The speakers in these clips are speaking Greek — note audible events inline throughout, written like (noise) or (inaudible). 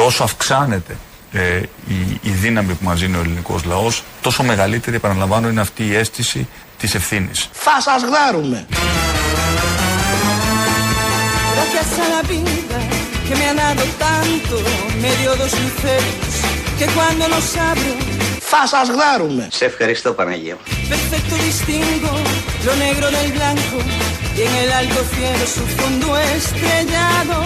όσο αυξάνεται ε, η, η δύναμη που μας δίνει ο ελληνικός λαός, τόσο μεγαλύτερη, επαναλαμβάνω, είναι αυτή η αίσθηση της ευθύνης. Θα σας γδάρουμε. Gracias a la vida que me ha dado tanto, me dio dos luceros que cuando los abro, Θα σας γδάρουμε. Σε ευχαριστώ Παναγία. perfecto distingo lo negro del blanco y en el alto cielo su fondo estrellado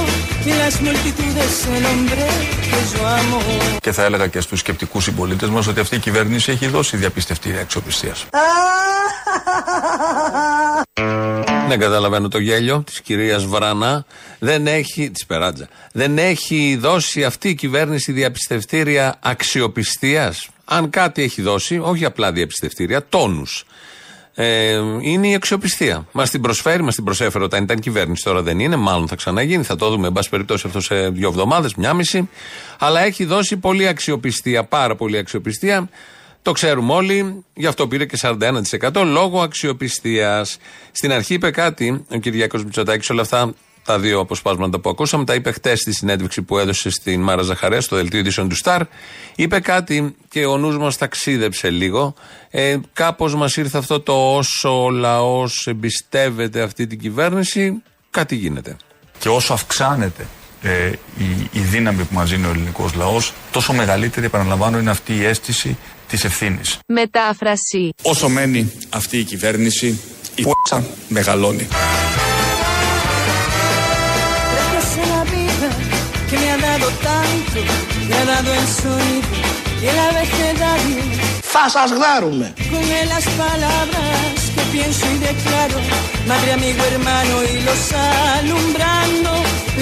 y en las multitudes el hombre que yo amo. Και θα έλεγα και στους σκεπτικούς συμπολίτες μας ότι αυτή η κυβέρνηση έχει δώσει διαπιστευτήρια αξιοπιστίας. (laughs) Δεν καταλαβαίνω το γέλιο της κυρίας Βρανά. Δεν έχει. της Περάτζα. Δεν έχει δώσει αυτή η κυβέρνηση διαπιστευτήρια αξιοπιστίας. Αν κάτι έχει δώσει, όχι απλά διαπιστευτήρια, τόνους. Ε, είναι η αξιοπιστία. Μας την προσφέρει, μας την προσέφερε όταν ήταν κυβέρνηση. Τώρα δεν είναι, μάλλον θα ξαναγίνει. Θα το δούμε, εν πάση περιπτώσει, αυτό σε δύο εβδομάδες, μια μισή. Αλλά έχει δώσει πολύ αξιοπιστία, πάρα πολύ αξιοπιστία. Το ξέρουμε όλοι, γι' αυτό πήρε και 41% λόγω αξιοπιστίας. Στην αρχή είπε κάτι ο Κυριάκος Μητσοτάκης, όλα αυτά τα δύο αποσπάσματα που ακούσαμε, τα είπε χτες στη συνέντευξη που έδωσε στην Μάρα Ζαχαρέας, στο δελτίο ειδήσεων του Σταρ. Είπε κάτι και ο νους μας ταξίδεψε λίγο. Ε, Κάπως μας ήρθε αυτό το όσο ο λαός εμπιστεύεται αυτή την κυβέρνηση, κάτι γίνεται. Και όσο αυξάνεται ε, η, η δύναμη που μας δίνει ο ελληνικός λαός, τόσο μεγαλύτερη, επαναλαμβάνω, είναι αυτή η αίσθηση της ευθύνης. Μετάφραση. Όσο μένει αυτή η κυβέρνηση, η π***α μεγαλώνει. Tanto, me ha dado el sonido y el abecedario. Θα σας γδάρουμε. Con él las palabras que pienso y declaro, madre, amigo, hermano, y los alumbrando,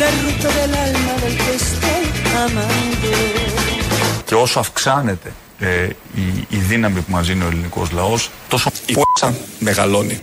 la ruta del alma del que estoy amando. Και όσο αυξάνεται ε, η, η δύναμη που μας δίνει ο ελληνικός λαός, τόσο Η π***α μεγαλώνει.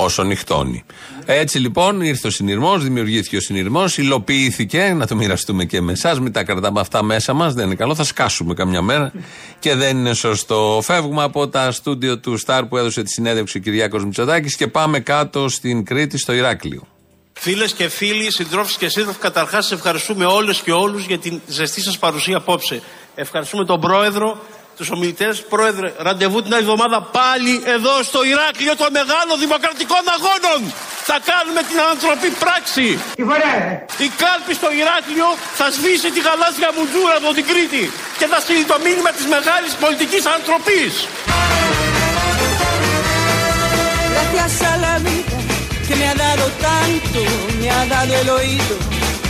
Όσο νυχτώνει. Έτσι λοιπόν ήρθε ο συνειρμός, δημιουργήθηκε ο συνειρμός, υλοποιήθηκε. Να το μοιραστούμε και με εσάς. Μην τα κρατάμε αυτά μέσα μας. Δεν είναι καλό. Θα σκάσουμε καμιά μέρα. Και δεν είναι σωστό. Φεύγουμε από τα στούντιο του Σταρ που έδωσε τη συνέντευξη ο Κυριάκος Μητσοτάκης και πάμε κάτω στην Κρήτη, στο Ηράκλειο. Φίλες και φίλοι, συντρόφοι και σύντροφοι, καταρχάς ευχαριστούμε όλες και όλους για την ζεστή σας παρουσία απόψε. Ευχαριστούμε τον πρόεδρο, τους ομιλητές. Πρόεδρε, ραντεβού την άλλη εβδομάδα πάλι εδώ στο Ηράκλειο των μεγάλων δημοκρατικών αγώνων. Θα κάνουμε την ανθρωπή πράξη. Η κάλπη στο Ηράκλειο θα σβήσει τη γαλάζια μουντζούρα από την Κρήτη και θα στείλει το μήνυμα της μεγάλης πολιτικής ανθρωπή. Gracias a la vida que me ha dado tanto, me ha dado el oído,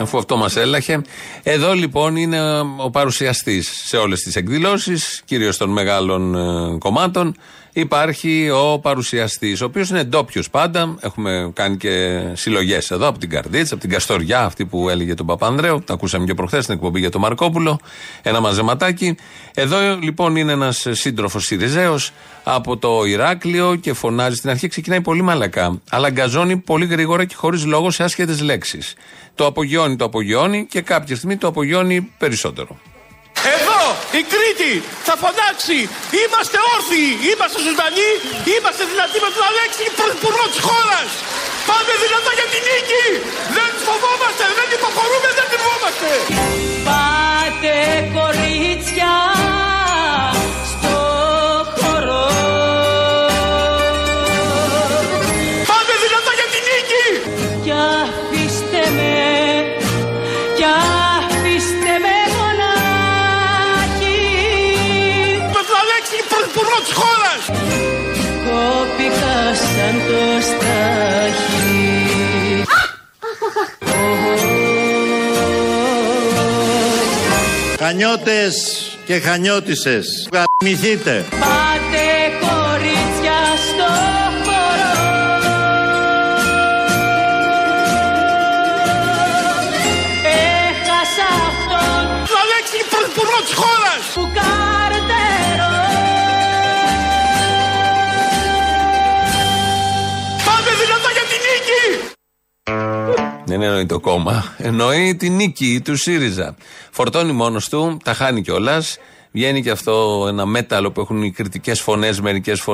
Αφού αυτό μας έλαχε. Εδώ λοιπόν είναι ο παρουσιαστής σε όλες τις εκδηλώσεις, κυρίως των μεγάλων ε, κομμάτων. Υπάρχει ο παρουσιαστής, ο οποίος είναι ντόπιος πάντα. Έχουμε κάνει και συλλογές εδώ από την Καρδίτσα, από την Καστοριά, αυτή που έλεγε τον Παπανδρέου. Τα ακούσαμε και προχθές στην εκπομπή για τον Μαρκόπουλο. Ένα μαζεματάκι. Εδώ λοιπόν είναι ένας σύντροφος Σιριζέος από το Ηράκλειο και φωνάζει. Στην αρχή ξεκινάει πολύ μαλακά, αλλά αγκαζώνει πολύ γρήγορα και χωρίς λόγο σε άσχετες λέξεις. Το απογειώνει, το απογειώνει και κάποια στιγμή το απογειώνει περισσότερο. Εδώ η Κρήτη θα φωνάξει. Είμαστε όρθιοι, είμαστε ζωντανοί, είμαστε δυνατοί με τον Αλέξη, πρωθυπουργό της χώρας. Πάμε δυνατά για την νίκη. Δεν φοβόμαστε, δεν υποχωρούμε, δεν κρυβόμαστε. Πάτε κορίτσια Χανιώτες και χανιώτισες. Γαμηθείτε. Εννοεί το κόμμα. Εννοεί τη νίκη του ΣΥΡΙΖΑ. Φορτώνει μόνος του, τα χάνει κιόλας. Βγαίνει και αυτό ένα μέταλλο που έχουν οι κριτικές φωνές μερικές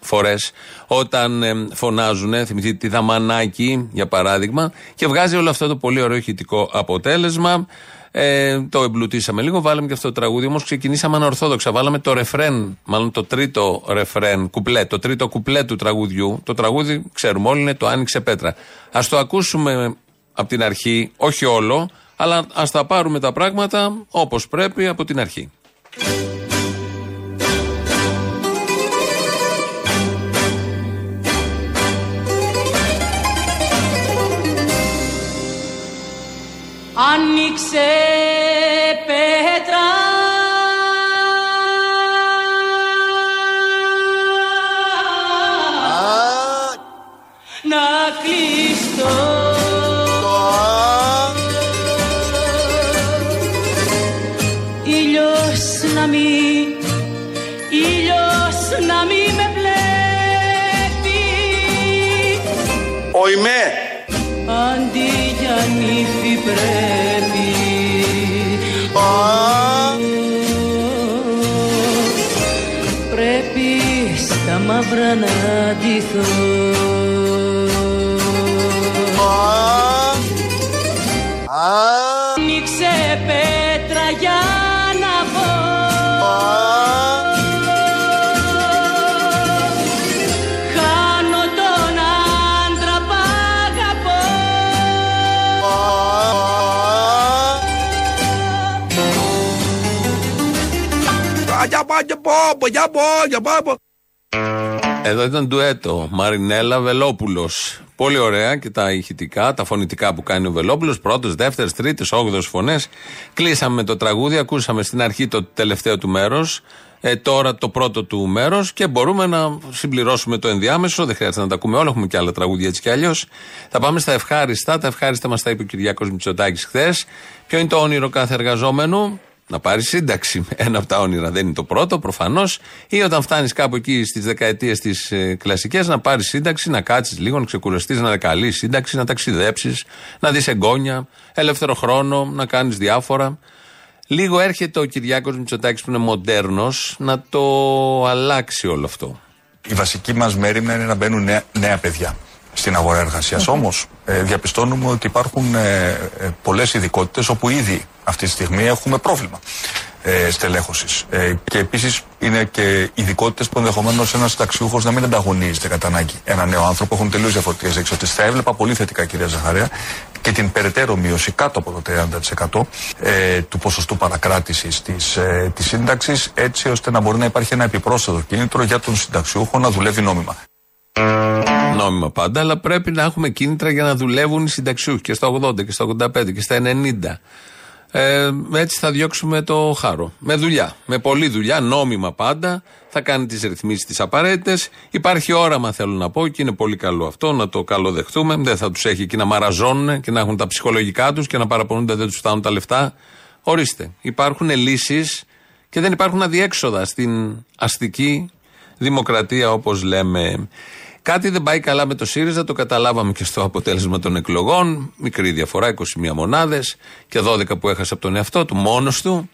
φορές όταν ε, φωνάζουν. Θυμηθείτε τη Δαμανάκη, για παράδειγμα, και βγάζει όλο αυτό το πολύ ωραίο ηχητικό αποτέλεσμα. Ε, το εμπλουτίσαμε λίγο, βάλαμε και αυτό το τραγούδι. Όμως ξεκινήσαμε ανορθόδοξα. Βάλαμε το ρεφρέν, μάλλον το τρίτο ρεφρέν, κουπλέ, το τρίτο κουπλέ του τραγουδιού. Το τραγούδι, ξέρουμε όλοι, είναι το Άνοιξε Πέτρα. Α το ακούσουμε από την αρχή, όχι όλο, αλλά ας τα πάρουμε τα πράγματα όπως πρέπει από την αρχή. Άνοιξε πέτρα να κλειστώ νύφη πρέπει Πρέπει στα μαύρα να ντυθώ Εδώ ήταν ντουέτο. Μαρινέλα Βελόπουλος. Πολύ ωραία και τα ηχητικά, τα φωνητικά που κάνει ο Βελόπουλος. Πρώτε, δεύτερε, τρίτε, όγδοες φωνές. Κλείσαμε με το τραγούδι, ακούσαμε στην αρχή το τελευταίο του μέρος. Ε, τώρα το πρώτο του μέρος και μπορούμε να συμπληρώσουμε το ενδιάμεσο. Δεν χρειάζεται να τα ακούμε όλα, έχουμε και άλλα τραγούδια έτσι κι αλλιώς. Θα πάμε στα ευχάριστα. Τα ευχάριστα μας τα είπε ο Κυριάκος Μητσοτάκης χθες. Ποιο είναι το όνειρο κάθε εργαζόμενου, να πάρεις σύνταξη. (laughs) Ένα από τα όνειρα δεν είναι το πρώτο, προφανώς. Ή όταν φτάνεις κάπου εκεί στις δεκαετίες τις ε, κλασικές, να πάρεις σύνταξη, να κάτσεις λίγο, να ξεκουραστείς, να είναι καλή σύνταξη, να ταξιδέψεις, να δεις εγγόνια, ελεύθερο χρόνο, να κάνεις διάφορα. Λίγο έρχεται ο Κυριάκος Μητσοτάκης που είναι μοντέρνος να το αλλάξει όλο αυτό. Η βασική μας μέρημνα είναι να μπαίνουν νέα, νέα παιδιά στην αγορά εργασίας. Όμως, ε, διαπιστώνουμε ότι υπάρχουν ε, ε, πολλές ειδικότητες όπου ήδη αυτή τη στιγμή έχουμε πρόβλημα ε, στελέχωσης. Ε, και επίσης είναι και ειδικότητες που ενδεχομένως ένας ταξιούχος να μην ανταγωνίζεται κατά ανάγκη ένα νέο άνθρωπο. Έχουν τελείως διαφορετικές δεξιότητες. Θα έβλεπα πολύ θετικά, κυρία Ζαχαρέα, και την περαιτέρω μείωση κάτω από το 30% ε, του ποσοστού παρακράτησης της ε, της σύνταξης, έτσι ώστε να μπορεί να υπάρχει ένα επιπρόσθετο κίνητρο για τον συνταξιούχο να δουλεύει νόμιμα. Νόμιμα πάντα, αλλά πρέπει να έχουμε κίνητρα για να δουλεύουν οι συνταξιούχοι και στα 80 και στα 85 και στα 90. Ε, έτσι θα διώξουμε το χάρο. Με δουλειά. Με πολλή δουλειά, νόμιμα πάντα. Θα κάνει τις ρυθμίσεις τις απαραίτητες. Υπάρχει όραμα, θέλω να πω, και είναι πολύ καλό αυτό να το καλοδεχτούμε. Δεν θα τους έχει εκεί να μαραζώνουν και να έχουν τα ψυχολογικά τους και να παραπονούνται δεν τους φτάνουν τα λεφτά. Ορίστε. Υπάρχουν λύσεις και δεν υπάρχουν αδιέξοδα στην αστική δημοκρατία, όπως λέμε. Κάτι δεν πάει καλά με το ΣΥΡΙΖΑ, το καταλάβαμε και στο αποτέλεσμα των εκλογών. Μικρή διαφορά, 21 μονάδες και 12 που έχασε από τον εαυτό του, μόνος του.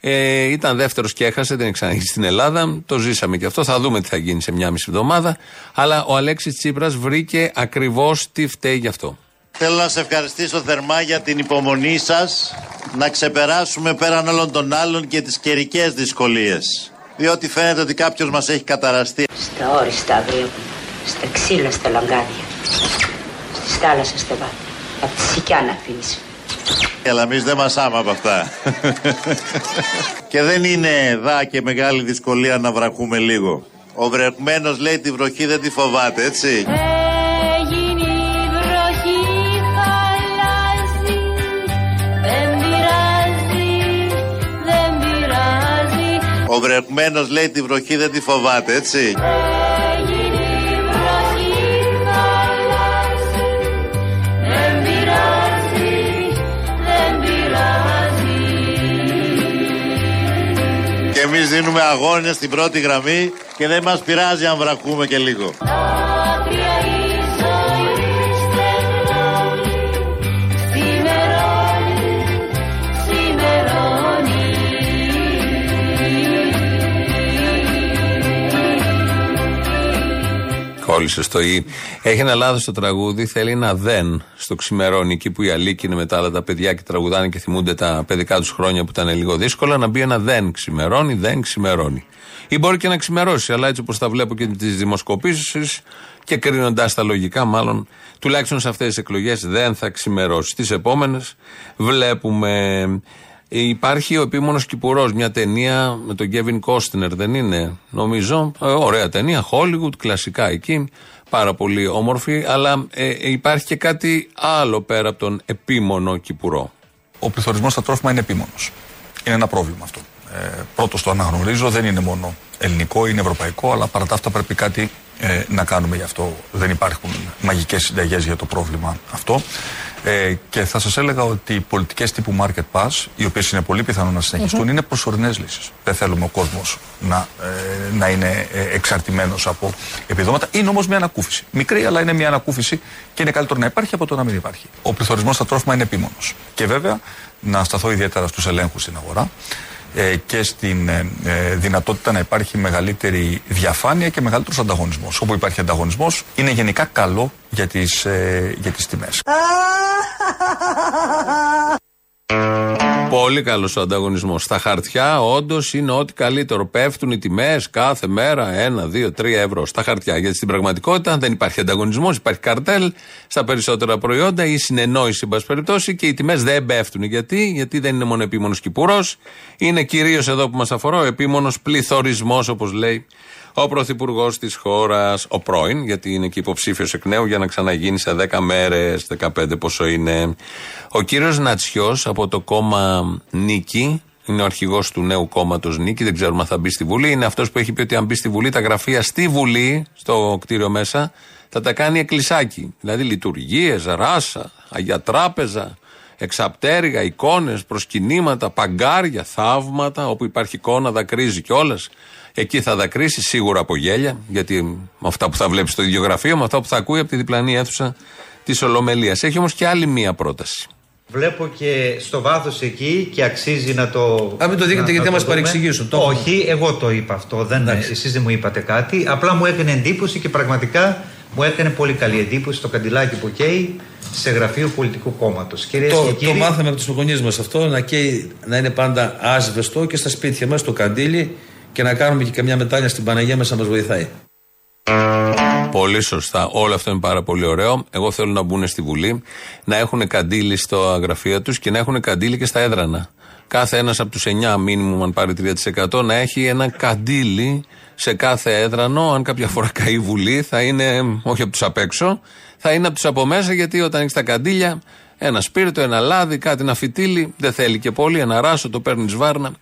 Ε, ήταν δεύτερος και έχασε, δεν έχει ξαναγίνει στην Ελλάδα. Το ζήσαμε και αυτό. Θα δούμε τι θα γίνει σε μια μισή εβδομάδα. Αλλά ο Αλέξης Τσίπρας βρήκε ακριβώς τι φταίει γι' αυτό. Θέλω να σε ευχαριστήσω θερμά για την υπομονή σας να ξεπεράσουμε πέραν όλων των άλλων και τις καιρικές δυσκολίες. Διότι φαίνεται ότι κάποιος μας έχει καταραστεί. Στα όριστα βλέπουμε, στα ξύλα, στα λαγκάδια, στις θάλασσες στα βάθη. Απ' τη σικιά να αφήνεις. Αλλά εμείς δεν μασάμε από αυτά. και δεν είναι δά και μεγάλη δυσκολία να βραχούμε λίγο. Ο βρεχμένος λέει τη βροχή δεν τη φοβάται, έτσι. Έγινε η βροχή χαλάζει Δεν πειράζει, δεν πειράζει Ο βρεχμένος λέει τη βροχή δεν τη φοβάται, έτσι. Εμείς δίνουμε αγώνες στην πρώτη γραμμή και δεν μας πειράζει αν βραχούμε και λίγο. Κόλλησε στο «η». Έχει ένα λάθος στο τραγούδι, θέλει ένα δεν στο ξημερώνει, εκεί που οι αλήκοι είναι με τα άλλα τα παιδιά και τραγουδάνε και θυμούνται τα παιδικά τους χρόνια που ήταν λίγο δύσκολα, να μπει ένα δεν ξημερώνει, δεν ξημερώνει. Ή μπορεί και να ξημερώσει, αλλά έτσι όπως τα βλέπω και τις δημοσκοπήσεις και κρίνοντα τα λογικά, μάλλον τουλάχιστον σε αυτές τις εκλογές δεν θα ξημερώσει. Τις επόμενες βλέπουμε. Υπάρχει ο επίμονος Κυπουρός, μια ταινία με τον Γκέβιν Κόστινερ, δεν είναι, νομίζω. Ε, ωραία ταινία, Hollywood, κλασικά εκεί. Πάρα πολύ όμορφη, αλλά ε, υπάρχει και κάτι άλλο πέρα από τον επίμονο Κυπουρό. Ο πληθωρισμός στα τρόφιμα είναι επίμονος. Είναι ένα πρόβλημα αυτό. Ε, Πρώτος το αναγνωρίζω, δεν είναι μόνο ελληνικό, είναι ευρωπαϊκό, αλλά παρά τα αυτά πρέπει κάτι ε, να κάνουμε γι' αυτό. Δεν υπάρχουν μαγικές συνταγές για το πρόβλημα αυτό. Ε, και θα σας έλεγα ότι οι πολιτικές τύπου Market Pass, οι οποίες είναι πολύ πιθανό να συνεχιστουν είναι προσωρινές λύσεις. Δεν θέλουμε ο κόσμος να, ε, να είναι ε, εξαρτημένος από επιδόματα. Είναι όμως μια ανακούφιση. Μικρή, αλλά είναι μια ανακούφιση και είναι καλύτερο να υπάρχει από το να μην υπάρχει. Ο πληθωρισμός στα τρόφιμα είναι επίμονος. Και βέβαια να σταθώ ιδιαίτερα στους ελέγχους στην αγορά ε, και στην ε, ε, δυνατότητα να υπάρχει μεγαλύτερη διαφάνεια και μεγαλύτερος ανταγωνισμός. Όπου υπάρχει ανταγωνισμός είναι γενικά καλό για τις, ε, για τις τιμές. (laughs) Πολύ καλός ο ανταγωνισμός. Στα χαρτιά, όντως είναι ό,τι καλύτερο. Πέφτουν οι τιμές κάθε μέρα 1, 2, 3 ευρώ. Στα χαρτιά. Γιατί στην πραγματικότητα δεν υπάρχει ανταγωνισμός, υπάρχει καρτέλ στα περισσότερα προϊόντα ή συνεννόηση, εν πάση περιπτώσει, και οι τιμές δεν πέφτουν. Γιατί; Γιατί δεν είναι μόνο επίμονος κυπουρός, είναι κυρίως εδώ που μας αφορά ο επίμονος πληθωρισμός, όπως λέει ο πρωθυπουργός της χώρας, ο πρώην, γιατί είναι και υποψήφιος εκ νέου για να ξαναγίνει σε 10 μέρες, 15 πόσο είναι. Ο κύριος Νατσιός από το κόμμα Νίκη, είναι ο αρχηγός του νέου κόμματος Νίκη, δεν ξέρουμε αν θα μπει στη Βουλή. Είναι αυτός που έχει πει ότι αν μπει στη Βουλή, τα γραφεία στη Βουλή, στο κτίριο μέσα, θα τα κάνει εκκλησάκι. Δηλαδή λειτουργίες, ράσα, αγία τράπεζα, εξαπτέρυγα, εικόνες, προσκυνήματα, παγκάρια, θαύματα. Όπου υπάρχει εικόνα, δακρύζει κιόλας. Εκεί θα δακρύσει σίγουρα από γέλια, γιατί με αυτά που θα βλέπεις στο ίδιο γραφείο, με αυτά που θα ακούει από τη διπλανή αίθουσα της Ολομελίας. Έχει όμως και άλλη μία πρόταση. Βλέπω και στο βάθος εκεί και αξίζει να το. Α, μην το δείχνετε γιατί να θα μας δούμε. παρεξηγήσουν. Το Όχι, εγώ το είπα αυτό. Δεν, Ναι. Εσείς δεν μου είπατε κάτι. Απλά μου έκανε εντύπωση και πραγματικά μου έκανε πολύ καλή εντύπωση το καντιλάκι που καίει σε γραφείο πολιτικού κόμματος. Κυρίες και Το, το κύριοι, μάθαμε από τους γονείς μας αυτό να, καίει, να είναι πάντα άσβεστο και στα σπίτια μας το καντήλι και να κάνουμε και καμιά μετάνια στην Παναγία μας να μας βοηθάει. Πολύ σωστά. Όλο αυτό είναι πάρα πολύ ωραίο. Εγώ θέλω να μπουν στη Βουλή, να έχουν καντήλι στο γραφείο τους και να έχουν καντήλι και στα έδρανα. Κάθε ένας από τους 9 μήνυμου, αν πάρει 3%, να έχει ένα καντήλι σε κάθε έδρανο. Αν κάποια φορά καεί η Βουλή, θα είναι όχι από τους απ' έξω, θα είναι από τους από μέσα, γιατί όταν έχεις τα καντήλια, ένα σπίρτο, ένα λάδι, κάτι, ένα φυτίλι, δεν θέλει και πολύ, ένα ράσο, το παίρνεις βάρνα.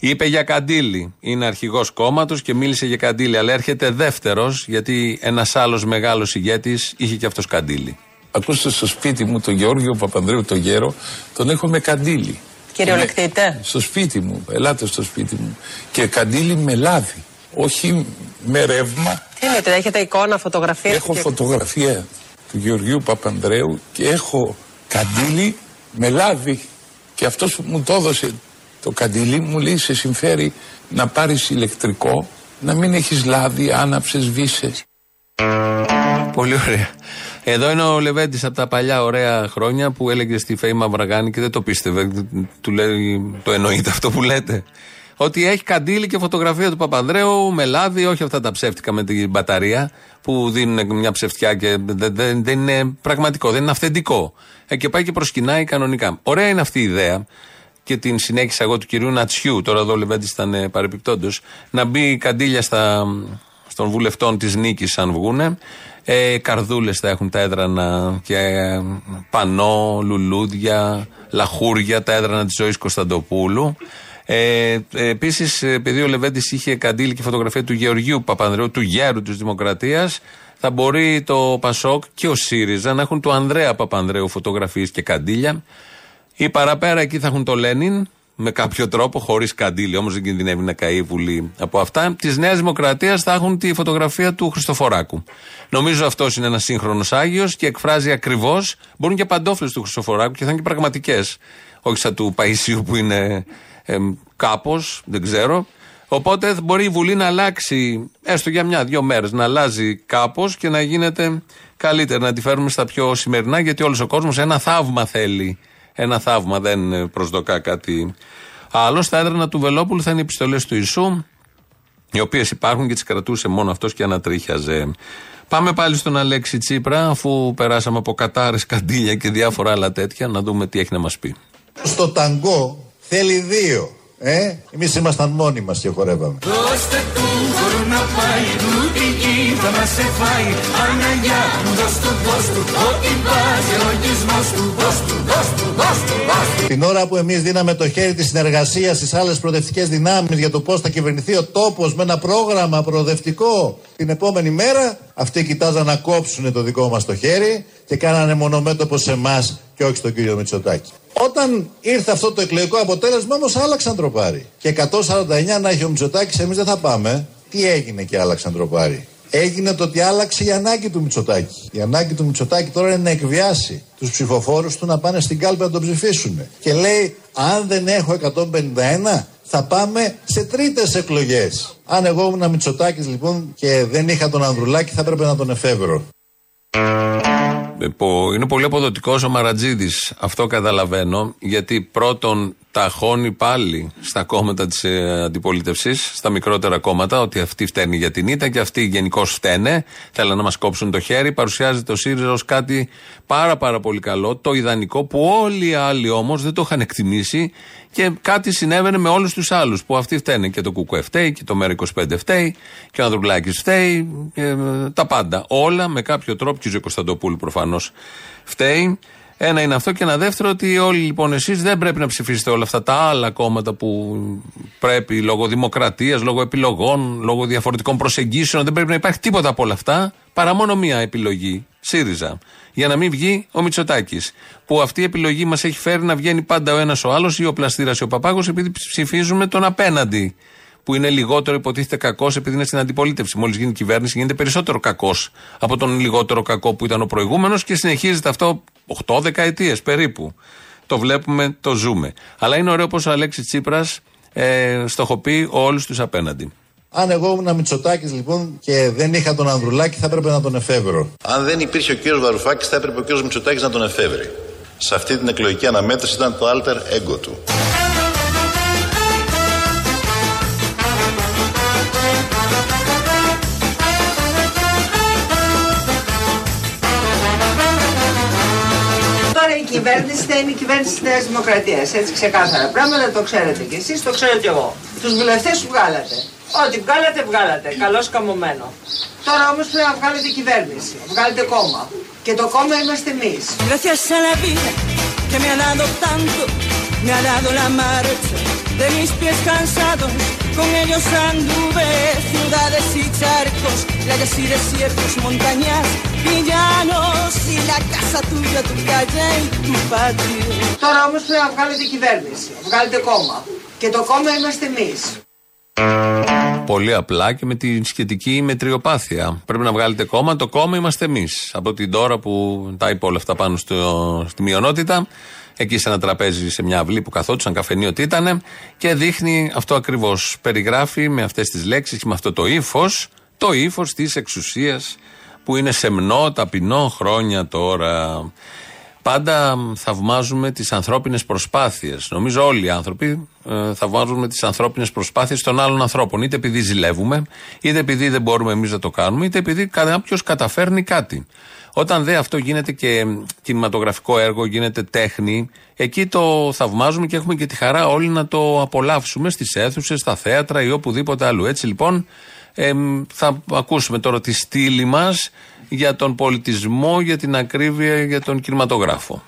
Είπε για Καντήλη. Είναι αρχηγός κόμματος και μίλησε για Καντήλη. Αλλά έρχεται δεύτερος, γιατί ένας άλλος μεγάλος ηγέτης είχε και αυτός Καντήλη. Ακούστε στο σπίτι μου τον Γεώργιο Παπανδρέου τον γέρο, τον έχω με καντήλι. Κυριολεκτείτε. Στο σπίτι μου, ελάτε στο σπίτι μου. Και καντήλι με λάδι, όχι με ρεύμα. Τι εννοείτε, έχετε εικόνα, φωτογραφία; Έχω φωτογραφία του Γεωργίου Παπανδρέου και έχω καντήλι με λάδι. Και αυτός που μου το έδωσε το καντήλι μου λέει σε συμφέρει να πάρεις ηλεκτρικό, να μην έχεις λάδι, άναψες, βύσες. Πολύ ωραία. Εδώ είναι ο Λεβέντης από τα παλιά ωραία χρόνια που έλεγε στη Φέη Μαυραγάνη και δεν το πίστευε. Του λέει, το εννοείται αυτό που λέτε. Ότι έχει καντήλι και φωτογραφία του Παπανδρέου με λάδι, όχι αυτά τα ψεύτικα με την μπαταρία που δίνουν μια ψευτιά και δεν, δεν, δεν είναι πραγματικό, δεν είναι αυθεντικό. Ε, και πάει και προσκυνάει κανονικά. Ωραία είναι αυτή η ιδέα και την συνέχισα εγώ του κυρίου Νατσιού. Τώρα εδώ ο Λεβέντης ήταν ε, παρεπιπτόντως. Να μπει καντήλια στα, των βουλευτών της νίκης, αν βγούνε. Ε, Καρδούλες θα έχουν τα έδρανα και ε, πανό, λουλούδια, λαχούρια, τα έδρανα της ζωής Κωνσταντοπούλου. Ε, Επίσης, επειδή ο Λεβέντης είχε καντήλι και φωτογραφία του Γεωργίου Παπανδρέου, του γέρου της Δημοκρατίας, θα μπορεί το Πασόκ και ο ΣΥΡΙΖΑ να έχουν του Ανδρέα Παπανδρέου φωτογραφίες και καντήλια. Οι παραπέρα εκεί θα έχουν το Λένιν με κάποιο τρόπο, χωρίς καντήλι, όμως δεν κινδυνεύει να καεί η Βουλή από αυτά. Της Νέας Δημοκρατίας θα έχουν τη φωτογραφία του Χριστοφοράκου. Νομίζω αυτός είναι ένας σύγχρονος Άγιος και εκφράζει ακριβώς. Μπορούν και παντόφλες του Χριστοφοράκου και θα είναι και πραγματικές. Όχι σαν του Παϊσίου που είναι ε, κάπως, δεν ξέρω. Οπότε μπορεί η Βουλή να αλλάξει, έστω για μια-δυο μέρες, να αλλάζει κάπως και να γίνεται καλύτερα, να τη φέρουμε στα πιο σημερινά, γιατί όλος ο κόσμος ένα θαύμα θέλει. Ένα θαύμα, δεν προσδοκά κάτι άλλο. Στα έδρανα του Βελόπουλου θα είναι οι επιστολές του Ιησού, οι οποίες υπάρχουν και τις κρατούσε μόνο αυτός και ανατρίχιαζε. Πάμε πάλι στον Αλέξη Τσίπρα, αφού περάσαμε από κατάρες, καντήλια και διάφορα άλλα τέτοια, να δούμε τι έχει να μας πει. Στο ταγκό θέλει δύο. Ε, εμείς ήμασταν μόνοι μας και χορεύαμε. Δώστε του χώρο να πάει Ρουτική θα μας σε φάει Αναγιά μου δώσ' του, δώσ' του Ό,τι βάζει ο λογισμός του Δώσ' του, δώσ' του, δώσ' του, δώσ' του Την ώρα που εμείς δίναμε το χέρι της συνεργασίας στις άλλες προοδευτικές δυνάμεις για το πώς θα κυβερνηθεί ο τόπος με ένα πρόγραμμα προοδευτικό την επόμενη μέρα, αυτοί κοιτάζαν να κόψουν το δικό μας το χέρι και κάνανε μονομέτωπο σε εμάς και όχι στον κύριο Μητσοτάκη. Όταν ήρθε αυτό το εκλογικό αποτέλεσμα όμως άλλαξαν τροπάρι. Και 149 να έχει ο Μητσοτάκης εμείς δεν θα πάμε. Τι έγινε και άλλαξαν τροπάρι. Έγινε το ότι άλλαξε η ανάγκη του Μητσοτάκη. Η ανάγκη του Μητσοτάκη τώρα είναι να εκβιάσει τους ψηφοφόρους του να πάνε στην κάλπη να τον ψηφίσουν. Και λέει, αν δεν έχω 151, θα πάμε σε τρίτες εκλογές. Αν εγώ ήμουν Μητσοτάκης λοιπόν και δεν είχα τον Ανδρουλάκη, θα έπρεπε να τον εφεύρω. Ε, Είναι πολύ αποδοτικός ο Μαρατζίδης. Αυτό καταλαβαίνω. Γιατί πρώτον ταχώνει πάλι στα κόμματα της ε, αντιπολίτευσης, στα μικρότερα κόμματα, ότι αυτοί φταίνει για την ήττα και αυτοί γενικώς φταίνε. Θέλουν να μας κόψουν το χέρι. Παρουσιάζει το ΣΥΡΙΖΑ ως κάτι πάρα πάρα πολύ καλό. Το ιδανικό που όλοι οι άλλοι όμως δεν το είχαν εκτιμήσει και κάτι συνέβαινε με όλους τους άλλους που αυτοί φταίνε. Και το ΚΚΕ φταίει και το ΜΕΡΑ25 φταίει και ο Ανδρουλάκης φταίει. Και, ε, τα πάντα. Όλα με κάποιο τρόπο και ο Ζε Κωνσταντοπούλου προφανώς φταίει. Ένα είναι αυτό και ένα δεύτερο ότι όλοι λοιπόν εσείς δεν πρέπει να ψηφίσετε όλα αυτά τα άλλα κόμματα που πρέπει λόγω δημοκρατίας, λόγω επιλογών, λόγω διαφορετικών προσεγγίσεων. Δεν πρέπει να υπάρχει τίποτα από όλα αυτά παρά μόνο μία επιλογή. ΣΥΡΙΖΑ. Για να μην βγει ο Μητσοτάκης. Που αυτή η επιλογή μας έχει φέρει να βγαίνει πάντα ο ένας ο άλλος ή ο Πλαστήρας ή ο Παπάγος επειδή ψηφίζουμε τον απέναντι που είναι λιγότερο υποτίθεται κακός επειδή είναι στην αντιπολίτευση. Μόλις γίνει κυβέρνηση, γίνεται περισσότερο κακός από τον λιγότερο κακό που ήταν ο προηγούμενος και συνεχίζεται αυτό 8 δεκαετίες περίπου. Το βλέπουμε, το ζούμε. Αλλά είναι ωραίο πως ο Αλέξης Τσίπρας ε, στοχοποιεί όλους τους απέναντι. Αν εγώ ήμουν Μητσοτάκης λοιπόν και δεν είχα τον Ανδρουλάκη, θα έπρεπε να τον εφεύρω. Αν δεν υπήρχε ο κύριος Βαρουφάκης, θα έπρεπε ο κύριος Μητσοτάκης να τον εφεύρει. Σε αυτή την εκλογική αναμέτρηση ήταν το alter ego του. Κυβέρνηση θα είναι η κυβέρνηση της Νέας Δημοκρατίας. Έτσι ξεκάθαρα πράγματα το ξέρετε κι εσείς, το ξέρω κι εγώ. Τους βουλευτές που βγάλατε. Ό,τι βγάλατε, βγάλατε. Καλώς καμωμένο. Τώρα όμως πρέπει να βγάλετε κυβέρνηση. Βγάλετε κόμμα. Και το κόμμα είμαστε εμείς. Gracias a la vida que me ha dado tanto, me ha dado la marcha de mis pies cansados. Con ellos anduve ciudades y charcos, playas y desiertos, montañas y llanos y la casa tuya, tu calle y tu patio. Τώρα όμως πρέπει να βγάλετε κυβέρνηση. Βγάλετε κόμμα. Και το κόμμα είμαστε εμείς. Πολύ απλά και με τη σχετική μετριοπάθεια. Πρέπει να βγάλετε κόμμα. Το κόμμα είμαστε εμείς. Από την τώρα που τα είπε όλα αυτά πάνω στο, στη μειονότητα, εκεί σε ένα τραπέζι, σε μια αυλή που καθόντουσαν, καφενείο ότι ήταν, και δείχνει αυτό ακριβώς. Περιγράφει με αυτές τις λέξεις και με αυτό το ύφος, το ύφος της εξουσίας που είναι σεμνό, ταπεινό χρόνια τώρα. Πάντα θαυμάζουμε τις ανθρώπινες προσπάθειες. Νομίζω όλοι οι άνθρωποι ε, θαυμάζουμε τις ανθρώπινες προσπάθειες των άλλων ανθρώπων. Είτε επειδή ζηλεύουμε, είτε επειδή δεν μπορούμε εμείς να το κάνουμε, είτε επειδή κάποιος καταφέρνει κάτι. Όταν δε αυτό γίνεται και κινηματογραφικό έργο, γίνεται τέχνη, εκεί το θαυμάζουμε και έχουμε και τη χαρά όλοι να το απολαύσουμε στις αίθουσες, στα θέατρα ή οπουδήποτε αλλού. Έτσι λοιπόν, ε, θα ακούσουμε τώρα τη στήλη μας για τον πολιτισμό, για την ακρίβεια, για τον κινηματογράφο.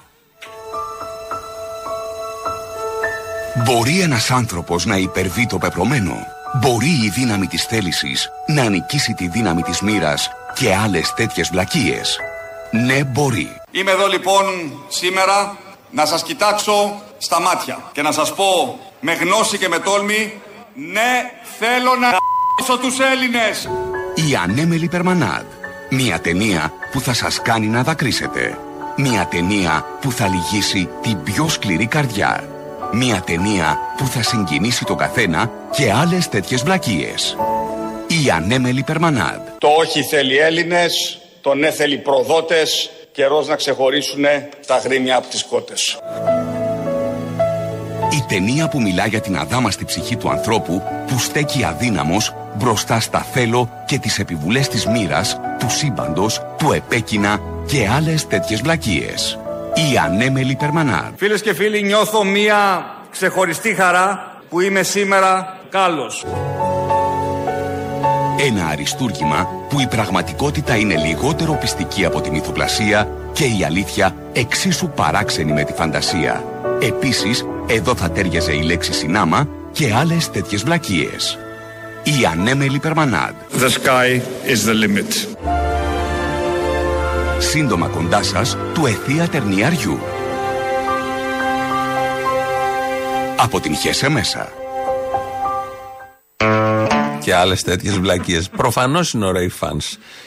Μπορεί ένας άνθρωπος να υπερβεί το πεπρωμένο. Μπορεί η δύναμη της θέλησης να νικήσει τη δύναμη της μοίρας και άλλες τέτοιες βλακίες. Ναι, μπορεί. Είμαι εδώ λοιπόν σήμερα να σας κοιτάξω στα μάτια και να σας πω με γνώση και με τόλμη ναι θέλω να ***σω τους Έλληνες. Η ανέμελη Περμανάντ. Μια ταινία που θα σας κάνει να δακρύσετε. Μια ταινία που θα λυγίσει την πιο σκληρή καρδιά. Μια ταινία που θα συγκινήσει τον καθένα και άλλες τέτοιες βλακίες. Η ανέμελη Περμανάντ. Το όχι θέλει Έλληνες, το ναι θέλει προδότες, καιρός να ξεχωρίσουν τα γρήμια από τις κότες. Η ταινία που μιλά για την αδάμαστη ψυχή του ανθρώπου που στέκει αδύναμος μπροστά στα θέλω και τις επιβουλές της μοίρας, του σύμπαντος, του επέκεινα και άλλες τέτοιες βλακίες. Η ανέμελη Περμανάντ. Φίλες και φίλοι, νιώθω μία ξεχωριστή χαρά που είμαι σήμερα κάλος. Ένα αριστούργημα που η πραγματικότητα είναι λιγότερο πιστική από τη μυθοπλασία και η αλήθεια εξίσου παράξενη με τη φαντασία. Επίσης, εδώ θα τέριαζε η λέξη συνάμα και άλλες τέτοιες βλακίες. Η ανέμελη Περμανάντ. The sky is the limit. Σύντομα κοντά σας, του εθεία τερνιαριού. Από την Χέσε μέσα. Και άλλες τέτοιες βλακίες. Προφανώς είναι ωραίοι φαν.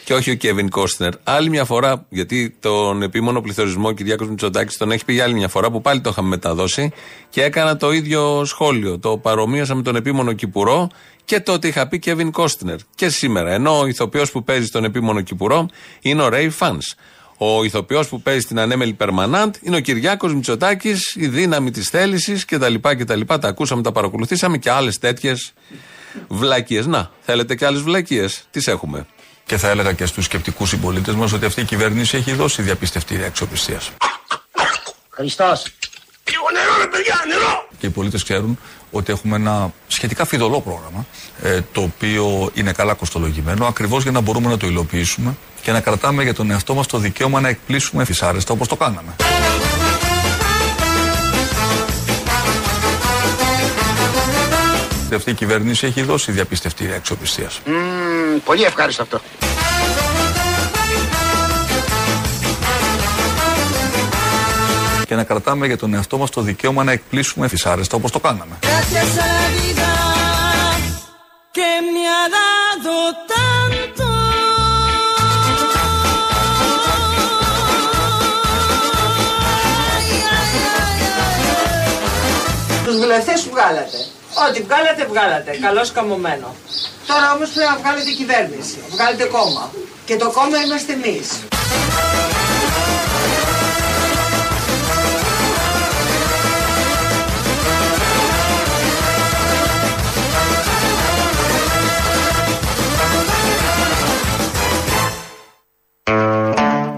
Και όχι ο Κέβιν Κόστνερ. Άλλη μια φορά, γιατί τον επίμονο πληθωρισμό ο Κυριάκος Μητσοτάκης τον έχει πει για άλλη μια φορά που πάλι το είχαμε μεταδώσει και έκανα το ίδιο σχόλιο. Το παρομοίασα με τον επίμονο Κυπουρό και τότε είχα πει Κέβιν Κόστνερ. Και σήμερα. Ενώ ο ηθοποιός που παίζει τον επίμονο Κυπουρό είναι ο Ρέι Φαν. Ο ηθοποιός που παίζει την ανέμελη Περμανάντ είναι ο Κυριάκος Μητσοτάκης, η δύναμη της θέλησης κτλ. κτλ. Τα ακούσαμε, τα παρακολουθήσαμε και άλλες τέτοιες βλακίες. Να, θέλετε και άλλες βλακίες. Τις έχουμε. Και θα έλεγα και στους σκεπτικούς συμπολίτες μας ότι αυτή η κυβέρνηση έχει δώσει διαπιστευτήρια αξιοπιστία. Χριστός. Λίγο νερό, ρε παιδιά, νερό! Και οι πολίτες ξέρουν ότι έχουμε ένα σχετικά φιδωλό πρόγραμμα, ε, το οποίο είναι καλά κοστολογημένο, ακριβώς για να μπορούμε να το υλοποιήσουμε και να κρατάμε για τον εαυτό μας το δικαίωμα να εκπλήσουμε δυσάρεστα όπως το κάναμε. Αυτή η κυβέρνηση έχει δώσει διαπιστευτήρια αξιοπιστία. Μμμ, πολύ ευχάριστο αυτό. Και να κρατάμε για τον εαυτό μας το δικαίωμα να εκπλήσουμε δυσάρεστα όπως το κάναμε. Gracias a la vida que me ha dado tanto. Τους βουλευτές που βγάλατε. Ό,τι βγάλατε, βγάλατε. Καλώς καμωμένο. Τώρα όμως πρέπει να βγάλετε κυβέρνηση. Βγάλετε κόμμα. Και το κόμμα είμαστε εμείς.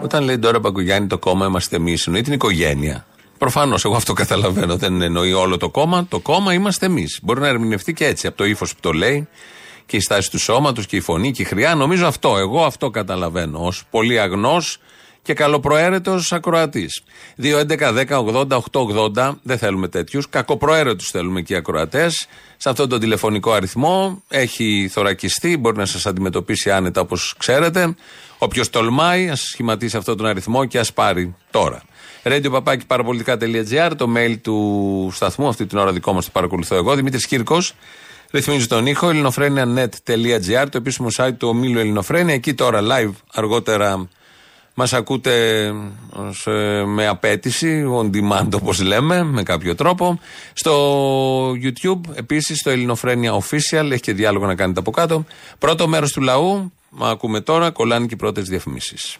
Όταν λέει τώρα Μπαγκογιάννη το κόμμα είμαστε εμείς, εννοεί την οικογένεια. Προφανώς, εγώ αυτό καταλαβαίνω. Δεν εννοεί όλο το κόμμα. Το κόμμα είμαστε εμείς. Μπορεί να ερμηνευτεί και έτσι από το ύφος που το λέει και η στάση του σώματος και η φωνή και η χρειά. Νομίζω αυτό. Εγώ αυτό καταλαβαίνω. Ω πολύ αγνός και καλοπροαίρετος ακροατής. 2.11.10.80.880 δεν θέλουμε τέτοιους. Κακοπροαίρετους θέλουμε και οι ακροατές. Σε αυτόν τον τηλεφωνικό αριθμό έχει θωρακιστεί. Μπορεί να σας αντιμετωπίσει άνετα όπως ξέρετε. Όποιος τολμάει, ας σχηματίσει αυτόν τον αριθμό και ας πάρει τώρα. Radio παπάκι παραπολιτικά.gr, το mail του σταθμού. Αυτή την ώρα δικό μας το παρακολουθώ εγώ. Δημήτρης Κύρκος. Ρυθμίζει τον ήχο. ελληνοφρένια.net.gr, το επίσημο site του ομίλου Ελληνοφρένια. Εκεί τώρα live αργότερα Μας ακούτε ως, ε, με απέτηση, on demand όπως λέμε, με κάποιο τρόπο. Στο YouTube, επίσης, στο Ελληνοφρένια Official, έχει και διάλογο να κάνετε από κάτω. Πρώτο μέρος του λαού, μα ακούμε τώρα, κολλάνε και οι πρώτες διαφημίσεις.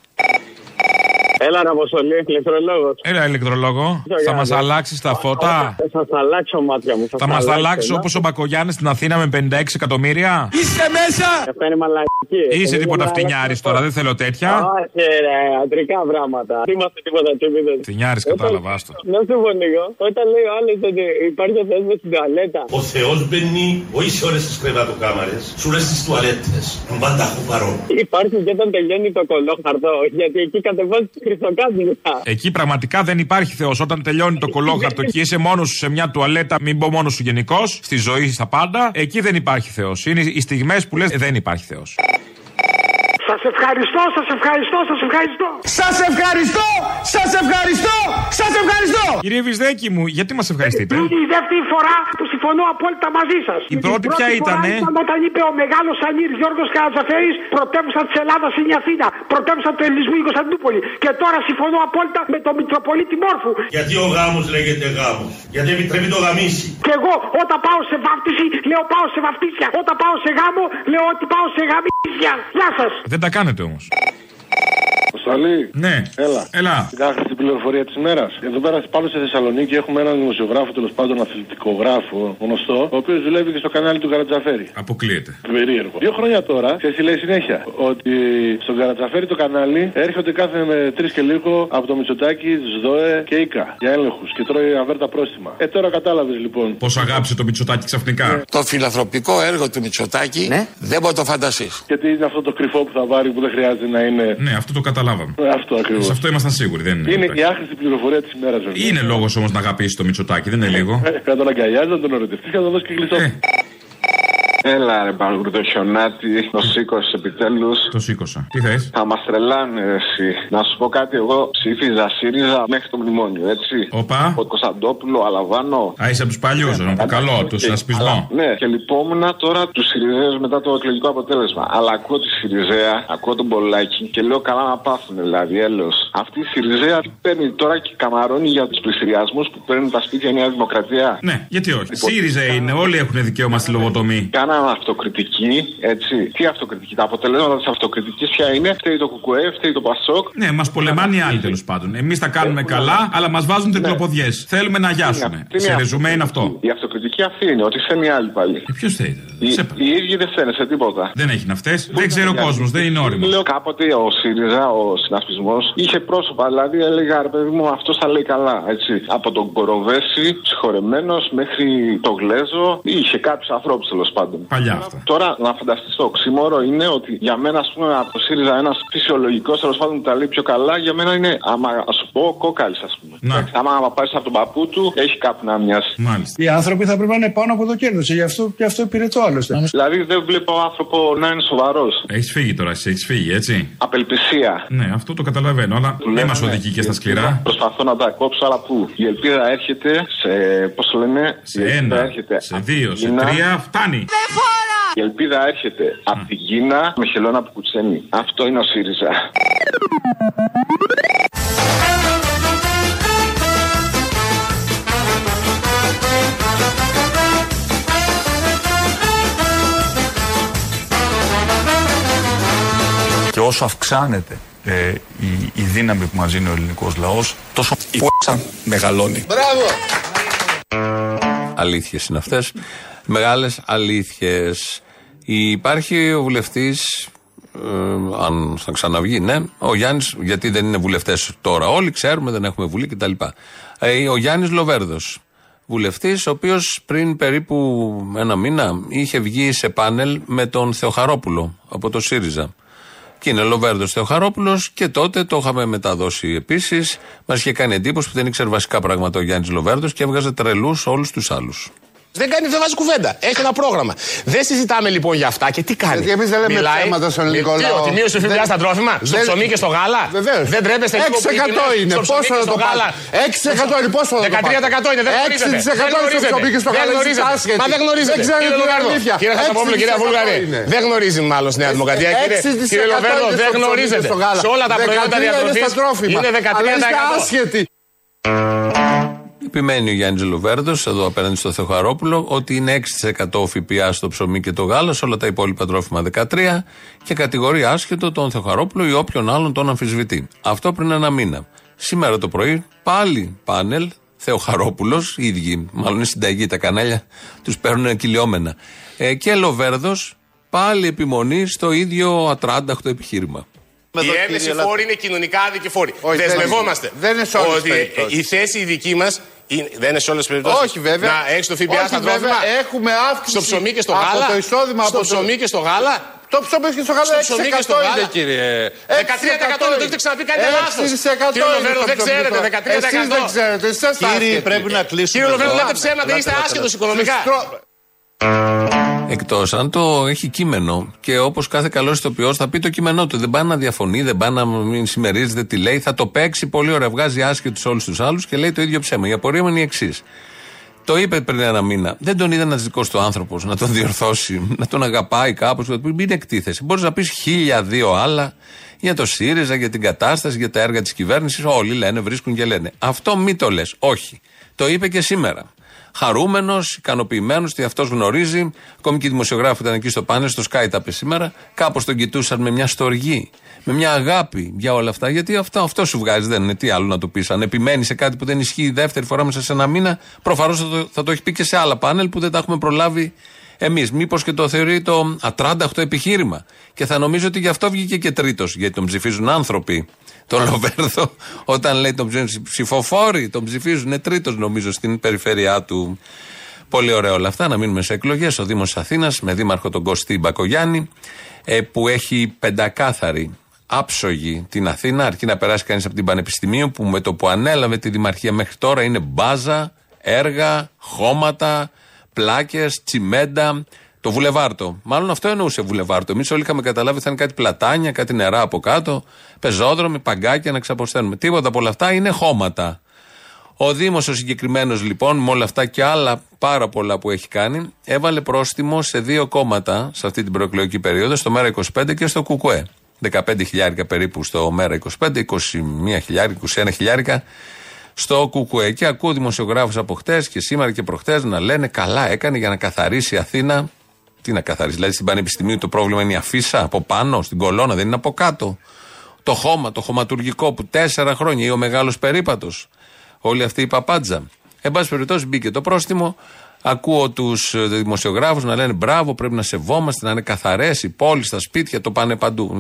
Έλα, ρε Αποστολή, ηλεκτρολόγος. Έλα, ηλεκτρολόγο. Θα μας αλλάξεις τα φώτα; Θα σας αλλάξω μάτια μου. Θα μας αλλάξεις όπως ο Μπακογιάννης στην Αθήνα με 56 εκατομμύρια; Είστε μέσα! Αυτό είναι μαλακή. Είσαι τίποτα φτηνιάρης τώρα, δεν θέλω τέτοια. Όχι, ρε, αντρικά πράγματα. Δεν είμαστε τίποτα τσίπιδε. Φτηνιάρης, κατάλαβα, άστο. Να σου πω λίγο. Όταν λέει ο άλλος ότι υπάρχει ο Θεός με στην τουαλέτα. Ο Θεός μπαίνει όχι σε όλες τις κρεβατοκάμαρες, σε όλες τις τουαλέτες. Πάντα έχω παρόν. Υπάρχει και όταν τελειώνει το κολόχαρτο, γιατί εκεί κατεβάζει τη χρυσοκάτια. Εκεί πραγματικά δεν υπάρχει Θεός. Όταν τελειώνει το κολόγαρτο και είσαι μόνος σου σε μια τουαλέτα, μην πω μόνος σου γενικώς, στη ζωή, στα πάντα, εκεί δεν υπάρχει Θεός. Είναι οι στιγμές που λες δεν υπάρχει Θεός. Σας ευχαριστώ, σας ευχαριστώ, σας ευχαριστώ. Σας ευχαριστώ! Σας ευχαριστώ! Σας ευχαριστώ! Κύριε Βυσδέκη μου, γιατί μας ευχαριστείτε; Είναι η δεύτερη φορά που στη συμφωνώ απόλυτα μαζί σας. Η πρώτη ποια ήτανε; Ήταν όταν είπε ο μεγάλος Ανήρ Γιώργος Καρατζαφέρης, πρωτεύουσα της Ελλάδας είναι η Αθήνα, πρωτεύουσα του ελληνισμού η Κωνσταντινούπολη. Και τώρα συμφωνώ απόλυτα με τον Μητροπολίτη Μόρφου. Γιατί ο γάμος λέγεται γάμος; Γιατί επιτρέπει το γαμίσι; Και εγώ όταν πάω σε βάφτιση, λέω πάω σε βαφτίσια. Όταν πάω σε γάμο, λέω ότι πάω σε γαμίσια. Γεια σας. Δεν τα κάνετε όμως. Αποστολή. Ναι. Έλα. Έλα. Την άχρηστη πληροφορία της ημέρα. Εδώ πέρα πάνω στη Θεσσαλονίκη έχουμε έναν δημοσιογράφο, τέλος πάντων αθλητικογράφο, γνωστό, ο οποίος δουλεύει και στο κανάλι του Καρατζαφέρη. Αποκλείεται. Περίεργο. Δύο χρόνια τώρα, και εσύ λέει συνέχεια, ότι στον Καρατζαφέρη το κανάλι έρχονται κάθε με τρεις και λίγο από το Μητσοτάκι, ΣΔΟΕ και ΙΚΑ για έλεγχους και τρώει αβέρτα πρόστιμα. Ε, τώρα κατάλαβες λοιπόν. Πώς αγάπησε το Μητσοτάκι ξαφνικά; Το φιλανθρωπικό έργο του Μητσοτάκη δεν μπορεί να το φανταστείς. Και τι είναι αυτό το κρυφό που θα βάλει που δεν χρειάζεται να είναι. Ναι, αυτό το καταλάβαμε. Ε, Αυτό ακριβώς. Σε αυτό ήμασταν σίγουροι. Δεν είναι. Είναι η άχρηστη πληροφορία της ημέρας, βέβαια. Είναι λόγος όμως να αγαπήσεις το Μητσοτάκι, δεν είναι λίγο. Ε, Πρέπει να τον αγκαλιάζει, να τον ερωτευτείς και να τον δώσεις και γλυκό. Έλα ρε Μπαλγκρούτο χιονάτι, το σήκωσε επιτέλους. Το σήκωσα. Τι θες; Θα μας τρελάνε εσύ. Να σου πω κάτι, εγώ ψήφιζα ΣΥΡΙΖΑ μέχρι το μνημόνιο, έτσι. Οπα. Ο Κωνσταντόπουλο, Αλαβάνο. Α, είσαι από τους παλιούς, το καλό, του συνασπισμό. Ναι, και λυπόμουν τώρα τους Σιριζέου μετά το εκλογικό αποτέλεσμα. Αλλά ακούω τη Σιριζέα, ακούω τον Πολάκη και λέω καλά να πάθουν δηλαδή, έλεος. Αυτή η Σιριζέα παίρνει τώρα και καμαρώνει για τους πληστηριασμού που παίρνουν τα σπίτια Νέα Δημοκρατία. Ναι, γιατί όχι. ΣΥΡΙΖΑ είναι, όλοι έχουν δικαίωμα στη λογοτομή. Κάναμε αυτοκριτική, έτσι. Τι αυτοκριτική, τα αποτελέσματα της αυτοκριτικής ποια είναι, φταίει το Κουκουέ, φταίει το Πασόκ. Ναι, μας πολεμάνε οι άλλοι τέλος πάντων. Εμείς τα κάνουμε καλά, αλλά μας βάζουν τρικλοποδιέ. Θέλουμε να γιάσουμε. Ναι. Τι είναι Σε αυτό; ρεζουμέ είναι αυτό. Η αυτοκριτική αυτή είναι, ότι φταίνει οι άλλοι πάλι. Ποιος θέλει. Οι, οι ίδιοι δεν φταίνε σε τίποτα. Δεν έχει να φταίει. Δεν ξέρει ο κόσμος, δεν είναι όριμος. Λέω κάποτε ο ΣΥΡΙΖΑ, ο συνασπισμός, είχε πρόσωπα. Δηλαδή έλεγα ρε παιδί μου, αυτό τα λέει καλά. Έτσι. Από τον Κοροβέση, συγχωρεμένος, μέχρι τον Γλέζο, είχε κάποιους ανθρώπους τέλος πάντων. Παλιά αυτά. Τώρα να φανταστείς το οξύμορο είναι ότι για μένα, ας πούμε, από το ΣΥΡΙΖΑ ένας φυσιολογικός τέλος πάντων που τα λέει πιο καλά, για μένα είναι, άμα ας σου πω, κόκαλης, ας πούμε. Να. Άμα πάρεις από τον παππού του, έχει κάπου να μοιάσει. Μάλιστα. Οι άνθρωποι θα πρέπει να είναι πάνω από το κέρδο. Γι' αυτό, γι αυτό υπηρετώ άλλωστε. Δηλαδή δεν βλέπω άνθρωπο να είναι σοβαρός. Έχεις φύγει τώρα, εσύ έχεις φύγει, έτσι; Απελπισία. Ναι, αυτό το καταλαβαίνω, αλλά Του δεν λέμε, μα οδηγεί και στα σκληρά. Προσπαθώ να τα κόψω, αλλά πού; Η ελπίδα έρχεται σε. Πώς το λένε, Σε η ελπίδα ένα, έρχεται σε από δύο, την σε Κίνα. τρία, φτάνει. Η ελπίδα έρχεται από την Κίνα με χελώνα που κουτσένει. Αυτό είναι ο ΣΥΡΙΖΑ. Και όσο αυξάνεται ε, η, η δύναμη που μας δίνει ο ελληνικός λαός, τόσο η π***α μεγαλώνει. Μπράβο! Αλήθειες είναι αυτές. Μεγάλες αλήθειες. Υπάρχει ο βουλευτής, αν θα ξαναβγεί, ναι, ο Γιάννης, γιατί δεν είναι βουλευτές τώρα. Όλοι ξέρουμε, δεν έχουμε βουλή κτλ. Ε, ο Γιάννης Λοβέρδος. Βουλευτής, ο οποίος πριν περίπου ένα μήνα είχε βγει σε πάνελ με τον Θεοχαρόπουλο από το ΣΥΡΙΖΑ. Και είναι Λοβέρδος Θεοχαρόπουλος και τότε το είχαμε μεταδώσει επίσης. Μας είχε κάνει εντύπωση που δεν ήξερε βασικά πράγματα ο Γιάννης Λοβέρδος και έβγαζε τρελούς όλους τους άλλους. Δεν κάνει, δεν βάζει κουβέντα. Έχει ένα πρόγραμμα. Δεν συζητάμε λοιπόν για αυτά και τι κάνει; Γιατί εμείς δεν λέμε ψέματα στον ελληνικό Τι, λαό. Ότι μείωσε ο ΦΠΑ Δεν- στα τρόφιμα, στο δεν- ψωμί και στο γάλα; Βεβαίως. Δεν τρέπεστε λίγο που 6% οι τιμές είναι. στο ψωμί Πόσο και να στο το γάλα; πάρει; 6% είναι. Πόσο να το πάρει; 13% είναι. Δεν γνωρίζετε. 6% Δεν είναι στο γνωρίζετε. ψωμί και στο Δεν γάλα. Εσείς γνωρίζετε. άσχετοι. Μα δεν γνωρίζετε. Δεν ξέρετε Κύριε την Λοβέρδο, αλήθεια. Κύριε Χασαπόπουλο, κύριε 6% Βούλγαρη. είναι. Δεν γνωρίζει μάλλον στη Νέα Δημοκρατία. Κύριε- 6% Κύριε Λοβέρδο, είναι δεν στο ψωμί και γνωρίζετε. στο γάλα. Σε όλα τα 13 προϊόντα είναι στα διατροφής τρόφιμα. είναι Αλλά είστε 13%. άσχετοι. Επιμένει ο Γιάννης Λοβέρδο, εδώ απέναντι στο Θεοχαρόπουλο, ότι είναι 6% ΦΠΑ στο ψωμί και το γάλα, σε όλα τα υπόλοιπα τρόφιμα 13% και κατηγορεί άσχετο τον Θεοχαρόπουλο ή όποιον άλλον τον αμφισβητεί. Αυτό πριν ένα μήνα. Σήμερα το πρωί πάλι πάνελ, Θεοχαρόπουλος, οι ίδιοι, μάλλον είναι συνταγή, τα κανάλια τους παίρνουν κυλιόμενα. Ε, και Λοβέρδος πάλι επιμονή στο ίδιο ατράνταχτο επιχείρημα. Η έμεση φόρη είναι κοινωνικά άδικη φόρη. Όχι, δεν Δεσμευόμαστε. είναι. Δεν είναι σε όλες τις ότι περιπτώσεις. η θέση η δική μας. Δεν είναι σε όλες τις περιπτώσεις. Όχι, βέβαια. Να έχεις το ΦΠΑ Όχι, στα βέβαια. τρόφιμα. Έχουμε αύξηση Στο ψωμί και στο από γάλα. το εισόδημα στο από το- ψωμί και στο γάλα. Το ψωμί και στο γάλα Στο ψωμί και στο 6% γάλα. είναι, κύριε. 13% είναι, το έχετε ξαναπεί, κάνετε λάθος. 6% Κύριε είναι Λοβέρδο, το δεν ξέρετε, ψωμί. 13%. Εσείς δεν ξέρετε, εσείς είστε Κύριοι, άσχετοι. πρέπει να κλείσουμε. Κύριε Λοβέρδο, εδώ. λέτε ψέματα, είστε άσχετος οικονομικά. Εκτός αν το έχει κείμενο και όπως κάθε καλό ηθοποιός θα πει το κείμενό του. Δεν πάει να διαφωνεί, δεν πάει να μην συμμερίζεται τι λέει. Θα το παίξει πολύ ωραία. Βγάζει άσχετους όλους τους άλλους και λέει το ίδιο ψέμα. Η απορία μου είναι η εξής. Το είπε πριν ένα μήνα. Δεν τον είδε ένα δικό του άνθρωπος να τον διορθώσει, να τον αγαπάει κάπως. Μην εκτίθεσαι. Μπορείς να πεις χίλια δύο άλλα για το ΣΥΡΙΖΑ, για την κατάσταση, για τα έργα της κυβέρνησης. Όλοι λένε, βρίσκουν και λένε. Αυτό μη το λες. Όχι. Το είπε και σήμερα. Χαρούμενος, ικανοποιημένος ότι αυτός γνωρίζει. Ακόμη και οι δημοσιογράφοι ήταν εκεί στο πάνελ, στο Sky τα σήμερα. Κάπως τον κοιτούσαν με μια στοργή, με μια αγάπη για όλα αυτά. Γιατί αυτό, αυτό σου βγάζει, δεν είναι τι άλλο να του πεις. Αν επιμένει σε κάτι που δεν ισχύει δεύτερη φορά μέσα σε ένα μήνα, προφανώς θα, το, θα το έχει πει και σε άλλα πάνελ που δεν τα έχουμε προλάβει εμείς. Μήπως και το θεωρεί το ατράνταχτο επιχείρημα. Και θα νομίζω ότι γι' αυτό βγήκε και τρίτος, γιατί τον ψηφίζουν άνθρωποι. Τον Λοβέρδο, όταν λέει τον ψηφίζουν ψηφοφόροι, τον ψηφίζουν τρίτος νομίζω στην περιφέρειά του. Πολύ ωραία όλα αυτά. Να μείνουμε σε εκλογές. Ο Δήμος Αθήνας με δήμαρχο τον Κωστή Μπακογιάννη, ε, που έχει πεντακάθαρη άψογη την Αθήνα, αρκεί να περάσει κανείς από την Πανεπιστημίου, που με το που ανέλαβε τη Δημαρχία μέχρι τώρα είναι μπάζα, έργα, χώματα, πλάκες, τσιμέντα. Το βουλεβάρτο. Μάλλον αυτό εννοούσε βουλεβάρτο. Εμείς όλοι είχαμε καταλάβει ότι θα είναι κάτι πλατάνια, κάτι νερά από κάτω, πεζόδρομοι, παγκάκια να ξαποσταίνουμε. Τίποτα από όλα αυτά είναι χώματα. Ο Δήμος ο συγκεκριμένος λοιπόν, με όλα αυτά και άλλα πάρα πολλά που έχει κάνει, έβαλε πρόστιμο σε δύο κόμματα σε αυτή την προεκλογική περίοδο, στο Μέρα 25 και στο Κουκουέ. 15 χιλιάρικα περίπου στο Μέρα 25, 21 χιλιάρικα, 21 χιλιάρικα στο Κουκουέ. Και ακούω δημοσιογράφους από χτες και σήμερα και προχτές να λένε καλά έκανε για να καθαρίσει η Αθήνα. Τι να καθαρίσει, δηλαδή στην Πανεπιστημίου το πρόβλημα είναι η αφίσα από πάνω, στην κολόνα, δεν είναι από κάτω. Το χώμα, το χωματουργικό που τέσσερα χρόνια ή ο μεγάλος περίπατος. Όλη αυτή η παπάντζα. Εν πάση περιπτώσει μπήκε το πρόστιμο. Ακούω τους δημοσιογράφους να λένε μπράβο, πρέπει να σεβόμαστε, να είναι καθαρές οι πόλεις, τα σπίτια, το πάνε παντού.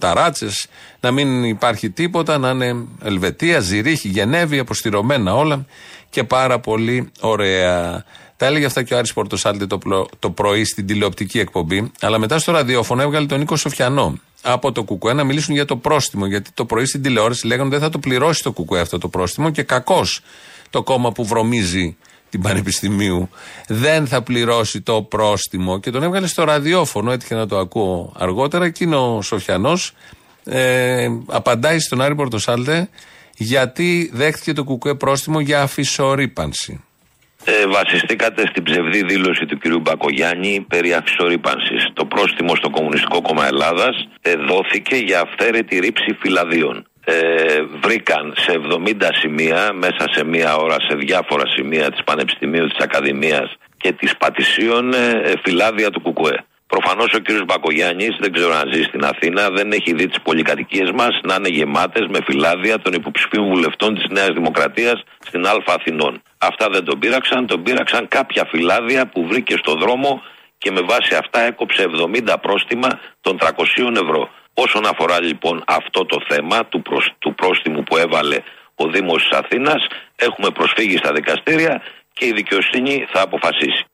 Τα ράτσες, να μην υπάρχει τίποτα, να είναι Ελβετία, Ζηρίχη, Γενέβη, αποστηρωμένα όλα και πάρα πολύ ωραία. Τα έλεγε αυτά και ο Άρης Πορτοσάλτη το, το πρωί στην τηλεοπτική εκπομπή, αλλά μετά στο ραδιόφωνο έβγαλε τον Νίκο Σοφιανό από το Κουκουέ να μιλήσουν για το πρόστιμο. Γιατί το πρωί στην τηλεόραση λέγανε δεν θα το πληρώσει το Κουκουέ αυτό το πρόστιμο και κακώς το κόμμα που βρωμίζει την Πανεπιστημίου δεν θα πληρώσει το πρόστιμο και τον έβγαλε στο ραδιόφωνο, έτυχε να το ακούω αργότερα. Εκείνο ο Σοφιανός ε, απαντάει στον Άρη Πορτοσάλτε γιατί δέχτηκε το κουκουέ πρόστιμο για αφισορύπανση. Ε, βασιστήκατε στην ψευδή δήλωση του κ. Μπακογιάννη περί αφισορύπανσης. Το πρόστιμο στο Κομμουνιστικό Κόμμα Ελλάδας ε, δόθηκε για αυθαίρετη ρήψη φυλαδίων ε, βρήκαν σε 70 σημεία μέσα σε μία ώρα σε διάφορα σημεία της Πανεπιστημίου της Ακαδημίας και της Πατησίων ε, φυλάδια του Κουκουέ. Προφανώς ο κ. Μπακογιάννης δεν ξέρω αν ζει στην Αθήνα δεν έχει δει τις πολυκατοικίες μας να είναι γεμάτες με φυλάδια των υποψηφίων βουλευτών της Νέας Δημοκρατίας στην Α Αθηνών. Αυτά δεν τον πείραξαν, τον πείραξαν κάποια φυλάδια που βρήκε στο δρόμο και με βάση αυτά έκοψε 70 πρόστιμα των 300 ευρώ. Όσον αφορά λοιπόν αυτό το θέμα του, προσ, του πρόστιμου που έβαλε ο Δήμος της Αθήνας, έχουμε προσφύγει στα δικαστήρια και η δικαιοσύνη θα αποφασίσει.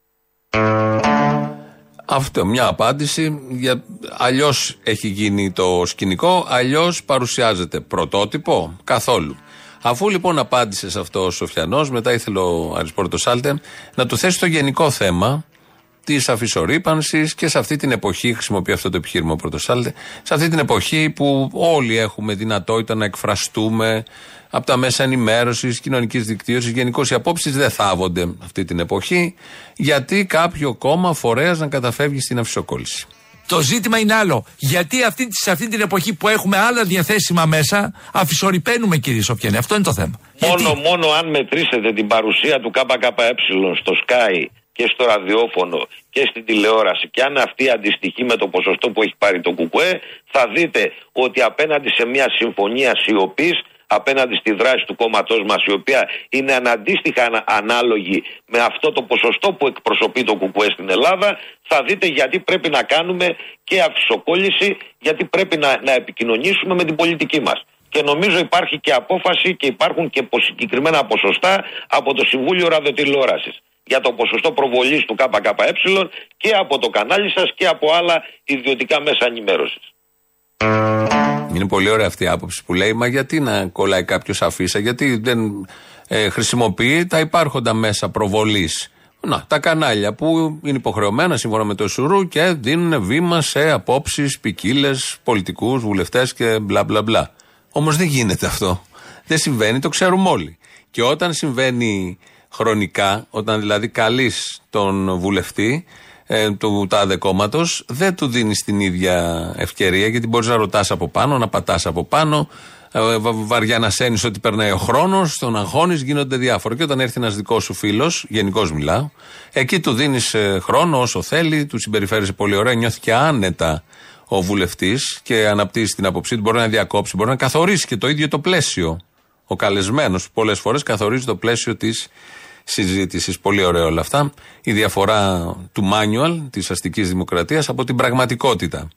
Αυτό μια απάντηση. Για... Αλλιώς έχει γίνει το σκηνικό, αλλιώς παρουσιάζεται πρωτότυπο καθόλου. Αφού λοιπόν απάντησε σε αυτό ο Σοφιανός, μετά ήθελε ο Αρισπόρτο Σάλτε να του θέσει το γενικό θέμα της αφισορύπανση και σε αυτή την εποχή, χρησιμοποιεί αυτό το επιχείρημα ο Πρωτοσάλτε, σε αυτή την εποχή που όλοι έχουμε δυνατότητα να εκφραστούμε από τα μέσα ενημέρωσης, κοινωνικής δικτύωσης. Γενικώς οι απόψεις δεν θάβονται αυτή την εποχή, γιατί κάποιο κόμμα φορέας να καταφεύγει στην αφισοκόλληση. Το ζήτημα είναι άλλο. Γιατί αυτή, σε αυτή την εποχή που έχουμε άλλα διαθέσιμα μέσα, αφισορυπαίνουμε κύριε Σοφιανή. Αυτό είναι το θέμα. Μόνο, μόνο αν μετρήσετε την παρουσία του ΚΚΕ στο Sky και στο ραδιόφωνο και στην τηλεόραση και αν αυτή αντιστοιχεί με το ποσοστό που έχει πάρει το ΚΚΕ θα δείτε ότι απέναντι σε μια συμφωνία σιωπής, απέναντι στη δράση του κόμματός μας, η οποία είναι αναντίστοιχα ανάλογη με αυτό το ποσοστό που εκπροσωπεί το ΚΚΕ στην Ελλάδα, θα δείτε γιατί πρέπει να κάνουμε και αφισοκόλληση, γιατί πρέπει να, να επικοινωνήσουμε με την πολιτική μας. Και νομίζω υπάρχει και απόφαση και υπάρχουν και συγκεκριμένα ποσοστά από το Συμβούλιο Ραδιοτηλεόρασης για το ποσοστό προβολής του ΚΚΕ και από το κανάλι σας και από άλλα ιδιωτικά μέσα ενημέρωσης. Είναι πολύ ωραία αυτή η άποψη που λέει, μα γιατί να κολλάει κάποιος αφίσα, γιατί δεν ε, χρησιμοποιεί τα υπάρχοντα μέσα προβολής. Να, τα κανάλια που είναι υποχρεωμένα σύμφωνα με το Σουρού και δίνουν βήμα σε απόψεις, ποικίλες, πολιτικούς, βουλευτές και μπλα μπλα μπλα. Όμως δεν γίνεται αυτό. Δεν συμβαίνει, το ξέρουμε όλοι. Και όταν συμβαίνει χρονικά, όταν δηλαδή καλείς τον βουλευτή ε, του τάδε κόμματος, δεν του δίνεις την ίδια ευκαιρία γιατί μπορείς να ρωτάς από πάνω, να πατάς από πάνω, ε, βα- βαριά να σένεις ότι περνάει ο χρόνος, τον αγχώνεις, γίνονται διάφορα. Και όταν έρθει ένας δικός σου φίλος, γενικώς μιλάω, εκεί του δίνεις χρόνο όσο θέλει, του συμπεριφέρεσαι πολύ ωραία, νιώθει και άνετα ο βουλευτής και αναπτύσσει την άποψή του, μπορεί να διακόψει, μπορεί να καθορίσει και το ίδιο το πλαίσιο. Ο καλεσμένος πολλές φορές καθορίζει το πλαίσιο της συζήτησης. Πολύ ωραία όλα αυτά. Η διαφορά του manual της αστικής δημοκρατίας από την πραγματικότητα.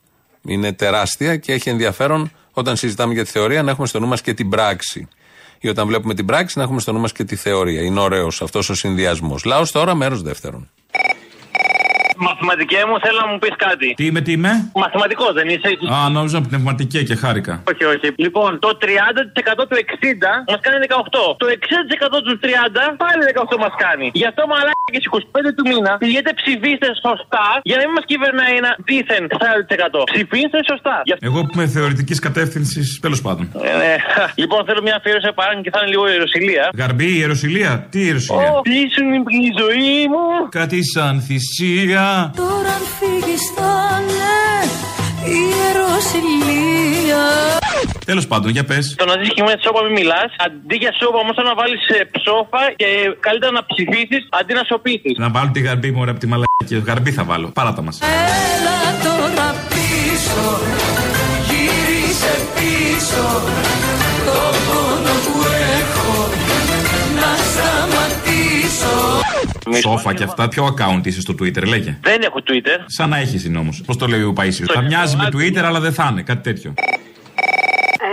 Είναι τεράστια και έχει ενδιαφέρον όταν συζητάμε για τη θεωρία να έχουμε στο νου μας και την πράξη. Ή όταν βλέπουμε την πράξη να έχουμε στο νου μας και τη θεωρία. Είναι ωραίος αυτός ο συνδυασμός. Λαός τώρα, μέρος δεύτερον. Μαθηματικέ μου, θέλω να μου πεις κάτι. Τι είμαι, τι είμαι; Μαθηματικό δεν είσαι; Α, νόμιζα πνευματική και χάρηκα. Όχι, όχι. Λοιπόν, το 30% του 60 μας κάνει 18. Το 60% του 30 πάλι 18 μας κάνει. Γι' αυτό μαλάκι και στι 25 του μήνα πηγαίνετε ψηφίστε σωστά για να μην μας κυβερνάει ένα δίθεν 40%. Ψηφίστε σωστά. Γι' αυτό- Εγώ που είμαι θεωρητικής κατεύθυνσης, τέλος πάντων. Ε, ναι. (laughs) Λοιπόν, θέλω μια αφιέρωση παράγκη και θα είναι λίγο ιεροσιλία. Γαρμπή, ιεροσιλία. Τι ιεροσιλία; Ω, τι ήσουν η ζωή μου. Κάτι σαν θυσία. Τώρα αν φύγεις θα είναι ιεροσιλία Τέλος πάντων, για πες. Το να ζήσει και με σώπα μην μιλάς. Αντί για σώπα όμως να βάλεις ψόφα και καλύτερα να ψηφίσεις αντί να σωπήσει. Να βάλω τη γαρμπή μου από τη μαλακή. Γαρμπή θα βάλω. Παράτα μας. Έλα τώρα πίσω Γύρισε πίσω Το πόνο που έχω Να σταματήσω Σόφα και αυτά. Ποιο account είσαι στο Twitter, λέγε. Δεν έχω Twitter. Σαν να έχεις είναι όμω. Πώς το λέει ο Παίσιο. Θα μοιάζει με Twitter, αλλά δεν θα είναι. Κάτι τέτοιο.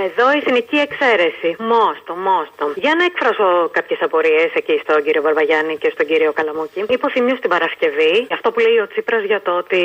Εδώ εθνική εξαίρεση. Μόστο, μόστο. Για να εκφράσω κάποιες απορίες εκεί στον κύριο Βαρβαγιάννη και στον κύριο Καλαμούκη. Υποθυμίου στην Παρασκευή αυτό που λέει ο Τσίπρας για το ότι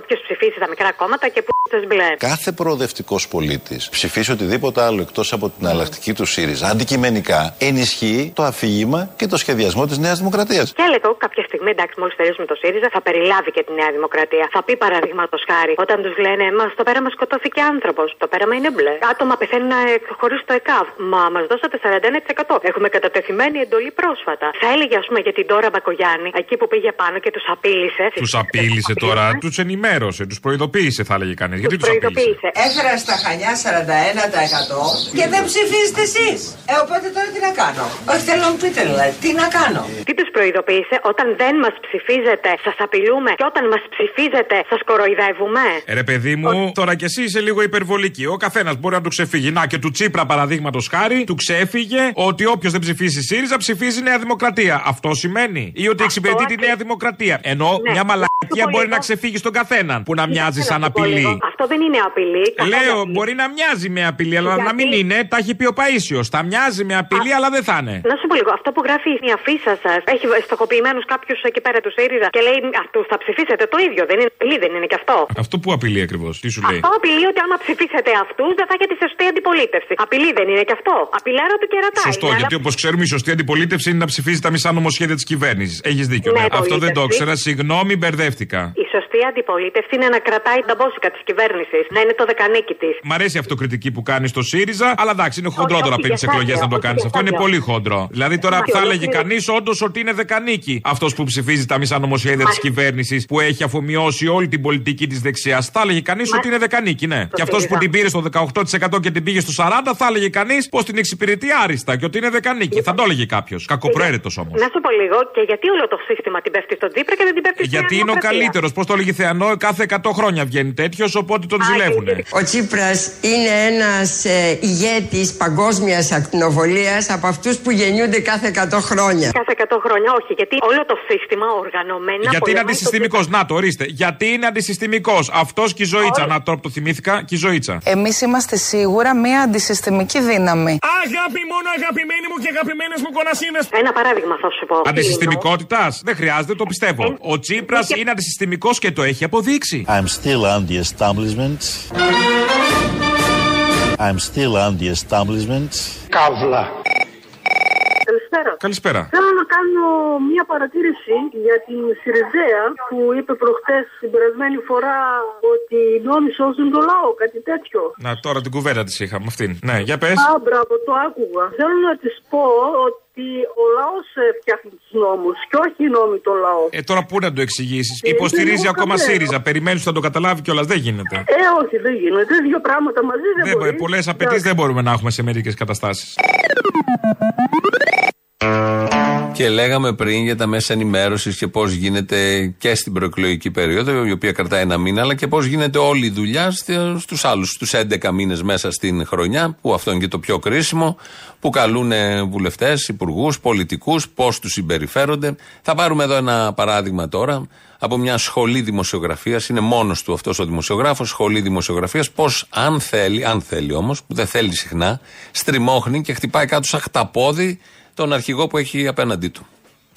όποιος ψηφίσει τα μικρά κόμματα και που μπλε. Κάθε προοδευτικός πολίτης ψηφίσει οτιδήποτε άλλο εκτός από την αλλακτική του ΣΥΡΙΖΑ αντικειμενικά ενισχύει το αφήγημα και το σχεδιασμό της Νέας Δημοκρατίας. Και έλεγα κάποια στιγμή, εντάξει, μόλις τελειώσουμε το ΣΥΡΙΖΑ, θα περιλάβει και τη Νέα Δημοκρατία. Θα πει παραδείγματος χάρη, όταν τους λένε Μα στο πέραμα σκοτώθηκε άνθρωπος. Το πέραμα είναι μπλε. Άτομα πεθαίνουν χωρί το ΕΚΑΒ. Μα μας δώσατε 41%. Έχουμε κατατεθειμένη εντολή πρόσφατα. Θα έλεγε, ας πούμε, για την Τώρα Μπακογιάννη, εκεί που πήγε πάνω και τους απείλησε. Τους απείλησε τώρα, τους ενημέρωσε, τους προειδοποίησε, θα έλεγε κανείς. Γιατί τους απείλησε; Έφερα στα Χανιά 41% και δεν ψηφίζετε εσείς. Ε, οπότε τώρα τι να κάνω; Όχι, θέλω να μου πείτε δηλαδή, τι να κάνω; Τι τους προειδοποίησε, όταν δεν μας ψηφίζετε, σας απειλούμε; Και όταν μας ψηφίζετε, σας κοροϊδεύουμε; Ε, Ρε παιδί μου, τώρα κι εσύ είσαι λίγο υπερβολική. Ο καθένας μπορεί να του ξεφύγει. Να και του Τσίπρα παραδείγματος χάρη, του ξέφυγε ότι όποιος δεν ψηφίσει ΣΥΡΙΖΑ ψηφίζει Νέα Δημοκρατία. Αυτό σημαίνει; Ή ότι εξυπηρετεί τη Νέα Δημοκρατία. Ενώ Ναι. μια μαλακία πω μπορεί λίγο. να ξεφύγει στον καθέναν που να μοιάζει σαν Να σου πω λίγο, απειλή. Αυτό δεν είναι απειλή. Λέω, μπορεί να μοιάζει με απειλή, αλλά να μην είναι. Τα έχει πει ο Παίσιος. Θα μοιάζει με απειλή, αλλά δεν θα είναι. Να σου πω λίγο, αυτό που γράφει η αφίσα σας έχει στοχοποιημένους κάποιους εκεί πέρα του ΣΥΡΙΖΑ και λέει Αυτού θα ψηφίσετε το ίδιο. Δεν είναι απειλή, δεν είναι και αυτό. Αυτό που απειλεί ακριβώς, τι σου λέει; Αυτό απειλεί ότι άμα ψηφίσετε αυτούς δεν θα έχετε σωστή αντιπολίτευση. Απειλή δεν είναι και αυτό. Απειλάρα του κερατά. Σωστό, είναι, γιατί αλλά- όπως ξέρουμε, η σωστή αντιπολίτευση είναι να ψηφίζει τα μισά νομοσχέδια της κυβέρνησης. Έχεις δίκιο. Ναι, ναι. Αυτό δεν το πολίτευση. ήξερα. Συγγνώμη, μπερδεύτηκα. Η σωστή αντιπολίτευση είναι να κρατάει τα μπόσικα της κυβέρνησης. Να είναι το δεκανίκι της. Μ' αρέσει η αυτοκριτική που κάνει στο ΣΥΡΙΖΑ, αλλά εντάξει, είναι χοντρό Όχι, τώρα όχι, πριν τι για εκλογές σένα, να το όχι, κάνεις για αυτό. Είναι σένα. πολύ χοντρό. Δηλαδή τώρα Όχι, θα όχι, έλεγε όχι. κανείς όντως ότι είναι δεκανίκη αυτός που ψηφίζει τα μισά νομοσχέδια της κυβέρνησης που έχει αφομοιώσει όλη την πολιτική της δεξιάς. Θα έλεγε κανείς ότι είναι δεκανίκη, ναι. Και αυτός που ΣΥΡΙΖΑ. την πήρε στο 18% και την πήγε στο 40% θα έλεγε κανείς πως την εξυπηρετεί άριστα και ότι είναι δεκανίκη. Θα το έλεγε κάποιος. Κακοπροαίρετος όμως. Να σου πω λίγο και γιατί όλο το σύστημα την πέφτει στον Τσίπρα και δεν την πέφτει στην Γιατί είναι ο Δημοκρατία. καλύτερος. Πώς το έλεγε η Θεανό, κάθε 100 χρόνια βγαίνει τέτοιος, οπότε τον ζηλεύουν. Ο Τσίπρας είναι ένας ε, ηγέτης παγκόσμιας ακτινοβολίας από αυτούς που γεννιούνται κάθε 100 χρόνια. Κάθε 100 χρόνια, όχι. Γιατί όλο το σύστημα οργανωμένα. Γιατί είναι πολεμάει το αντισυστημικός. Να το ορίστε. Γιατί είναι αντισυστημικός. Αυτός και η ζωήτσα. Να τώρα που το θυμήθηκα και η ζωήτσα. Εμείς είμαστε σίγουρα μια αντισυστημική δύναμη. Αγάπη μόνο αγαπημένοι μου και αγαπημένες μου κονασίνε. Ένα παράδειγμα θα σου πω. Αντισυστημικότητας; Δεν χρειάζεται, το πιστεύω. Ο Τσίπρας είναι αντισυστημικός και το έχει αποδείξει. I'm still on the establishment. I'm still on the establishment. Καύλα. Καλησπέρα. Καλησπέρα. Θέλω να κάνω μια παρατήρηση για την Σιριζέα που είπε προχτές την περασμένη φορά ότι οι νόμοι σώζουν το λαό, κάτι τέτοιο. Να τώρα την κουβέντα της είχαμε αυτήν. Ναι, για πες. Α, μπράβο, το άκουγα. Θέλω να της πω ότι ότι ο λαός φτιάχνει τους νόμους και όχι οι νόμοι το λαό. Ε, τώρα πού να το εξηγήσεις; Ε, Υποστηρίζει είναι ακόμα λίγο ΣΥΡΙΖΑ. Περιμένεις ότι θα το καταλάβει κιόλας. Δεν γίνεται. Ε, όχι, δεν γίνεται. Δύο πράγματα μαζί δεν, Δεν, μπορεί. Πολλές απαιτήσεις δεν μπορούμε να έχουμε σε μερικές καταστάσεις. Και λέγαμε πριν για τα μέσα ενημέρωσης και πώς γίνεται και στην προεκλογική περίοδο, η οποία κρατάει ένα μήνα, αλλά και πώς γίνεται όλη η δουλειά στους άλλους, στους 11 μήνες μέσα στην χρονιά, που αυτό είναι και το πιο κρίσιμο, που καλούν βουλευτές, υπουργούς, πολιτικούς, πώς τους συμπεριφέρονται. Θα πάρουμε εδώ ένα παράδειγμα τώρα από μια σχολή δημοσιογραφίας. Είναι μόνος του αυτός ο δημοσιογράφος, σχολή δημοσιογραφίας. Πώς, αν θέλει, αν θέλει όμως, που δεν θέλει συχνά, στριμώχνει και χτυπάει κάτω σαν χταπόδι τον αρχηγό που έχει απέναντί του.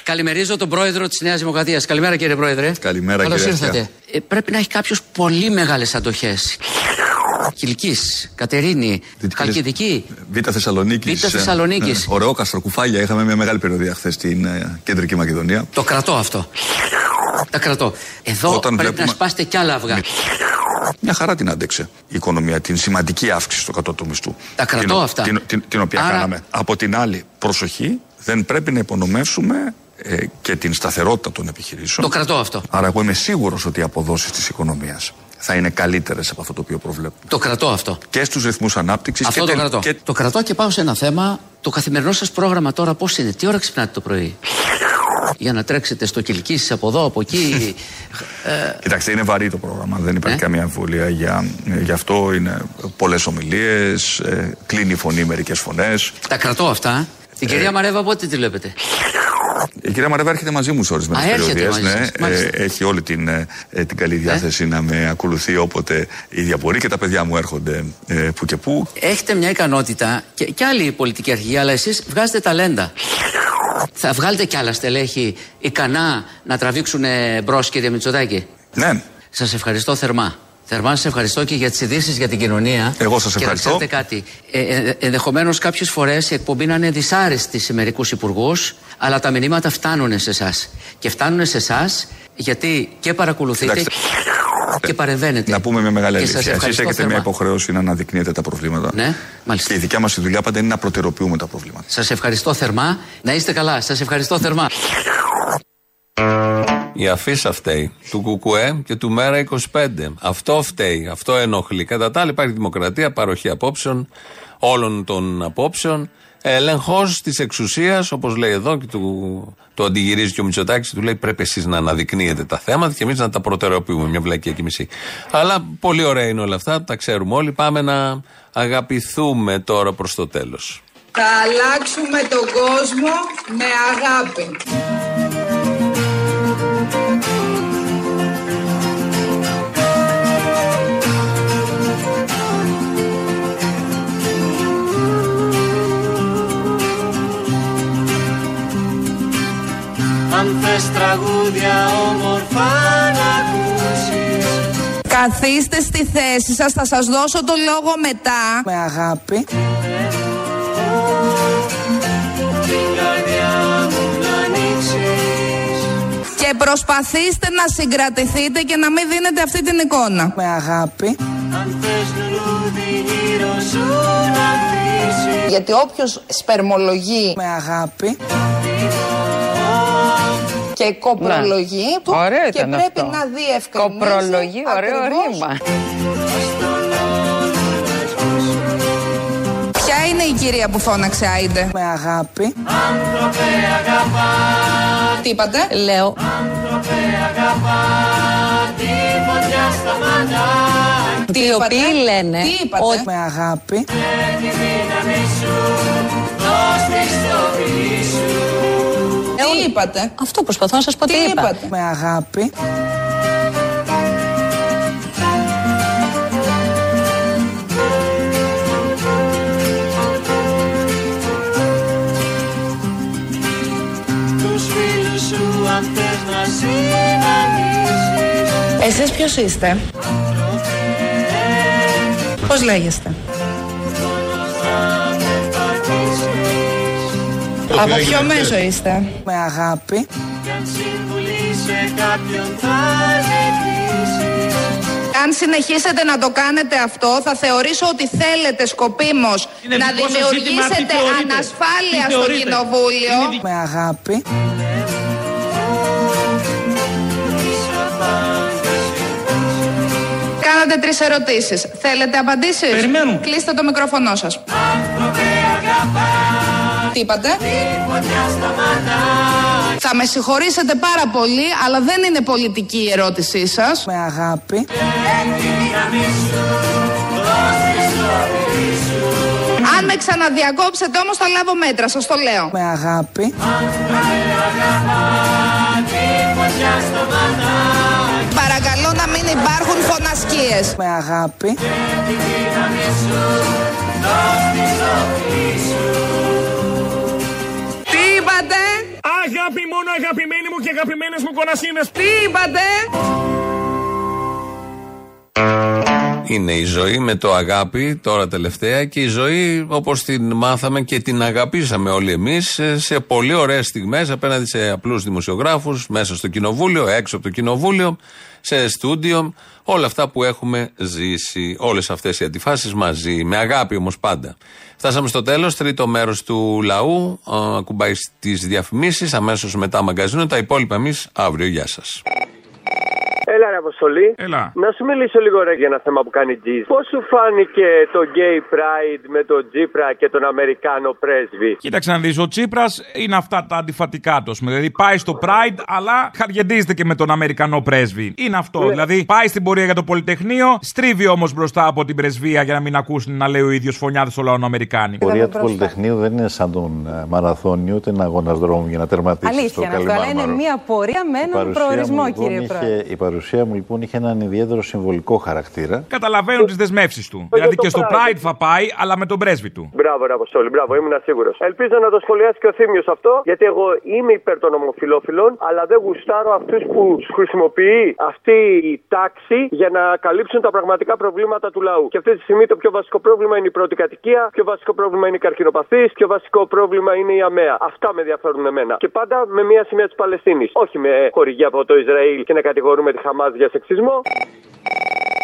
Καλημερίζω τον πρόεδρο της Νέας Δημοκρατίας. Καλημέρα κύριε πρόεδρε. Καλημέρα Καλώς κύριε ήρθατε. Αστιά. Ε, πρέπει να έχει κάποιος πολύ μεγάλες αντοχές. Κυλική, Κατερίνη, Χαλκιδική. Β' Θεσσαλονίκης. Β' Θεσσαλονίκης. ωραίο καστροκουφάλια. Είχαμε μια μεγάλη περιοδία χθες στην ε, κεντρική Μακεδονία. Το κρατώ αυτό. Τα κρατώ. Εδώ Όταν πρέπει βλέπουμε- να σπάσετε κι άλλα αυγά. Μια χαρά την άντεξε η οικονομία, την σημαντική αύξηση του κατώτατου μισθού. Τα κρατώ την, αυτά. Την, την, την οποία Άρα- κάναμε. Από την άλλη, προσοχή, δεν πρέπει να υπονομεύσουμε ε, και την σταθερότητα των επιχειρήσεων. Το κρατώ αυτό. Άρα, εγώ είμαι σίγουρος ότι οι αποδόσεις της οικονομίας θα είναι καλύτερες από αυτό το οποίο προβλέπουμε. Το κρατώ αυτό. Και στους ρυθμούς ανάπτυξης Αυτό και, το τε- κρατώ. και Το κρατώ και πάω σε ένα θέμα. Το καθημερινό σας πρόγραμμα τώρα πώς είναι, τι ώρα ξυπνάτε το πρωί; Για να τρέξετε στο Κυλική, από εδώ, από εκεί. (laughs) ε, Κοιτάξτε, είναι βαρύ το πρόγραμμα, δεν υπάρχει Ναι. καμία αμφιβολία. Για, γι' αυτό είναι πολλές ομιλίες, κλείνει η φωνή μερικές φωνές. τα κρατώ αυτά. Την κυρία Μαρέβα πότε τη βλέπετε; Η κυρία Μαρέβα έρχεται μαζί μου σε ορισμένε Α, έρχεται περιοδίες. μαζί σας, μάλιστα. έχει όλη την, ε, ε, την καλή διάθεση να με ακολουθεί όποτε η ίδια μπορεί και τα παιδιά μου έρχονται ε, που και που. Έχετε μια ικανότητα και, και άλλη πολιτική αρχηγοί, αλλά εσείς βγάζετε ταλέντα. Θα βγάλετε κι άλλα στελέχη ικανά να τραβήξουν μπρος, κύριε Μητσοτάκη; Ναι. Σας ευχαριστώ θερμά. Θερμά σας ευχαριστώ και για τις ειδήσεις για την κοινωνία. Εγώ σας Και να ευχαριστώ. ξέρετε κάτι. Ε, ε, Ενδεχομένως κάποιες φορές η εκπομπή να είναι δυσάρεστη σε μερικούς υπουργούς, αλλά τα μηνύματα φτάνουν σε εσάς. Και φτάνουν σε εσάς γιατί και παρακολουθείτε Κοιτάξτε. και παρεμβαίνετε. Να πούμε μια μεγάλη Και σας αλήθεια. Εσείς ευχαριστώ έχετε θερμά. μια υποχρέωση να αναδεικνύετε τα προβλήματα. Ναι, μάλιστα. Και η δικιά μας δουλειά πάντα είναι να προτεραιοποιούμε τα προβλήματα. Σας ευχαριστώ θερμά. Να είστε καλά. Σας ευχαριστώ θερμά. Η αφίσα φταίει του Κουκουέ και του Μέρα 25. Αυτό φταίει, αυτό ενοχλεί. Κατά τα άλλα υπάρχει δημοκρατία, παροχή απόψεων, όλων των απόψεων. Έλεγχο της εξουσίας, όπως λέει εδώ και του, το αντιγυρίζει και ο Μητσοτάκης, του λέει πρέπει εσείς να αναδεικνύετε τα θέματα και εμείς να τα προτεραιοποιούμε. Μια βλακία και μισή. Αλλά πολύ ωραία είναι όλα αυτά, τα ξέρουμε όλοι. Πάμε να αγαπηθούμε τώρα προς το τέλος. Θα αλλάξουμε τον κόσμο με αγάπη. Αν θες τραγούδια όμορφα να ακούσεις Καθίστε στη θέση σας, θα σας δώσω το λόγο μετά. Με αγάπη. Την καρδιά μου να ανοίξεις Και προσπαθήστε να συγκρατηθείτε και να μην δίνετε αυτή την εικόνα. Με αγάπη. Αν θες λουλούδι γύρω σου να αφήσεις Γιατί όποιος σπερμολογεί με αγάπη. και κοπρολογεί του Ωραίο και ήταν πρέπει αυτό. να διευκρινίσει Κοπρολογεί, ωραίο ακριβώς ρήμα. Ποια είναι η κυρία που φώναξε Άιντε; Με αγάπη. Άνθρωπε αγαπά. Τι είπατε; Λέω Άνθρωπε αγαπά. Τη φωτιά στα μάτια Τι Οι είπατε; οποίοι λένε Τι είπατε; ότι- Με αγάπη. Και τη δύναμη σου Δώσ' τη στο φιλί σου Τι είπατε. Αυτό προσπαθώ να σας πω τι, Τι είπα. είπατε; Με αγάπη. Τους φίλους σου αν θες να συναντήσεις. Εσείς ποιος είστε; Πώς λέγεστε; Από ποιο μέσο είστε; Με αγάπη Κι αν συμβουλή σε κάποιον θα ζητήσεις αν συνεχίσετε να το κάνετε αυτό, θα θεωρήσω ότι θέλετε σκοπίμως Είναι να δικό σας ζήτημα, τι δημιουργήσετε θεωρείτε; ανασφάλεια Τι στο θεωρείτε; κοινοβούλιο. Είναι Με αγάπη. Κάνατε τρεις ερωτήσεις. Θέλετε απαντήσεις; Περιμένουμε. Κλείστε το μικρόφωνο σας. Τι είπατε; Θα με συγχωρήσετε πάρα πολύ, αλλά δεν είναι πολιτική η ερώτησή σας. Με αγάπη. Αν με ξαναδιακόψετε όμως θα λάβω μέτρα, σας το λέω. Με αγάπη. Παρακαλώ να μην υπάρχουν φωνασκίες. Με αγάπη. Τι είπατε; Αγάπη μόνο αγαπημένοι μου και αγαπημένες μου κονασίνες. Τι είπατε; Είναι η ζωή με το αγάπη τώρα τελευταία και η ζωή όπως την μάθαμε και την αγαπήσαμε όλοι εμείς σε- σε πολύ ωραίες στιγμές απέναντι σε απλούς δημοσιογράφους μέσα στο κοινοβούλιο, έξω από το κοινοβούλιο, σε στούντιο, όλα αυτά που έχουμε ζήσει, όλες αυτές οι αντιφάσεις μαζί, με αγάπη όμως πάντα. Φτάσαμε στο τέλος, τρίτο μέρος του λαού, α, ακουμπάει στις διαφημίσεις, αμέσως μετά μαγκαζίνο, τα υπόλοιπα εμείς αύριο. Γεια σας. Έλα, ρε Αποστολή. Έλα. Να σου μιλήσω λίγο ρε για ένα θέμα που κάνει Τζιζ. Πώς σου φάνηκε το Gay Pride με τον Τζίπρα και τον Αμερικάνο πρέσβη; Κοίταξε να δεις, ο Τσίπρας είναι αυτά τα αντιφατικά του. Δηλαδή πάει στο Pride, αλλά χαριεντίζεται και με τον Αμερικανό πρέσβη. Είναι αυτό. Ναι. Δηλαδή πάει στην πορεία για το Πολυτεχνείο, στρίβει όμως μπροστά από την πρεσβεία για να μην ακούσουν να λέει ο ίδιος φωνιάδες στο λαό Αμερικάνοι. Η πορεία του Πολυτεχνείου δεν είναι σαν τον ε, μαραθώνιο, ούτε ένα αγώνας δρόμου για να τερματίσεις Αλήθεια στο είναι αυτό, αλλά είναι Καλιμάρμαρο. μια πορεία με Η έναν παρουσία προορισμό, μου, λοιπόν, κύριε είχε- Πρόεδρε. Η παρουσία μου λοιπόν είχε έναν ιδιαίτερο συμβολικό χαρακτήρα. Καταλαβαίνουν τις δεσμεύσεις του. το Δηλαδή και στο Pride. Pride θα πάει, αλλά με τον πρέσβη του. Μπράβο, ρε Αποστολή, μπράβο, ήμουν σίγουρος. Ελπίζω να το σχολιάσει και ο Θήμιος αυτό, γιατί εγώ είμαι υπέρ των ομοφυλόφιλων, αλλά δεν γουστάρω αυτούς που τους χρησιμοποιεί αυτή η τάξη για να καλύψουν τα πραγματικά προβλήματα του λαού. Και αυτή τη στιγμή το πιο βασικό πρόβλημα είναι η πρώτη κατοικία, πιο βασικό πρόβλημα είναι η καρκινοπαθή, πιο βασικό πρόβλημα είναι η αμαία. Αυτά με ενδιαφέρουν εμένα. Και πάντα με μια σημαία της Παλαιστίνης. Όχι με χορηγία από το Ισραήλ και να κατηγορούμε τη Χαμάς για σεξισμό.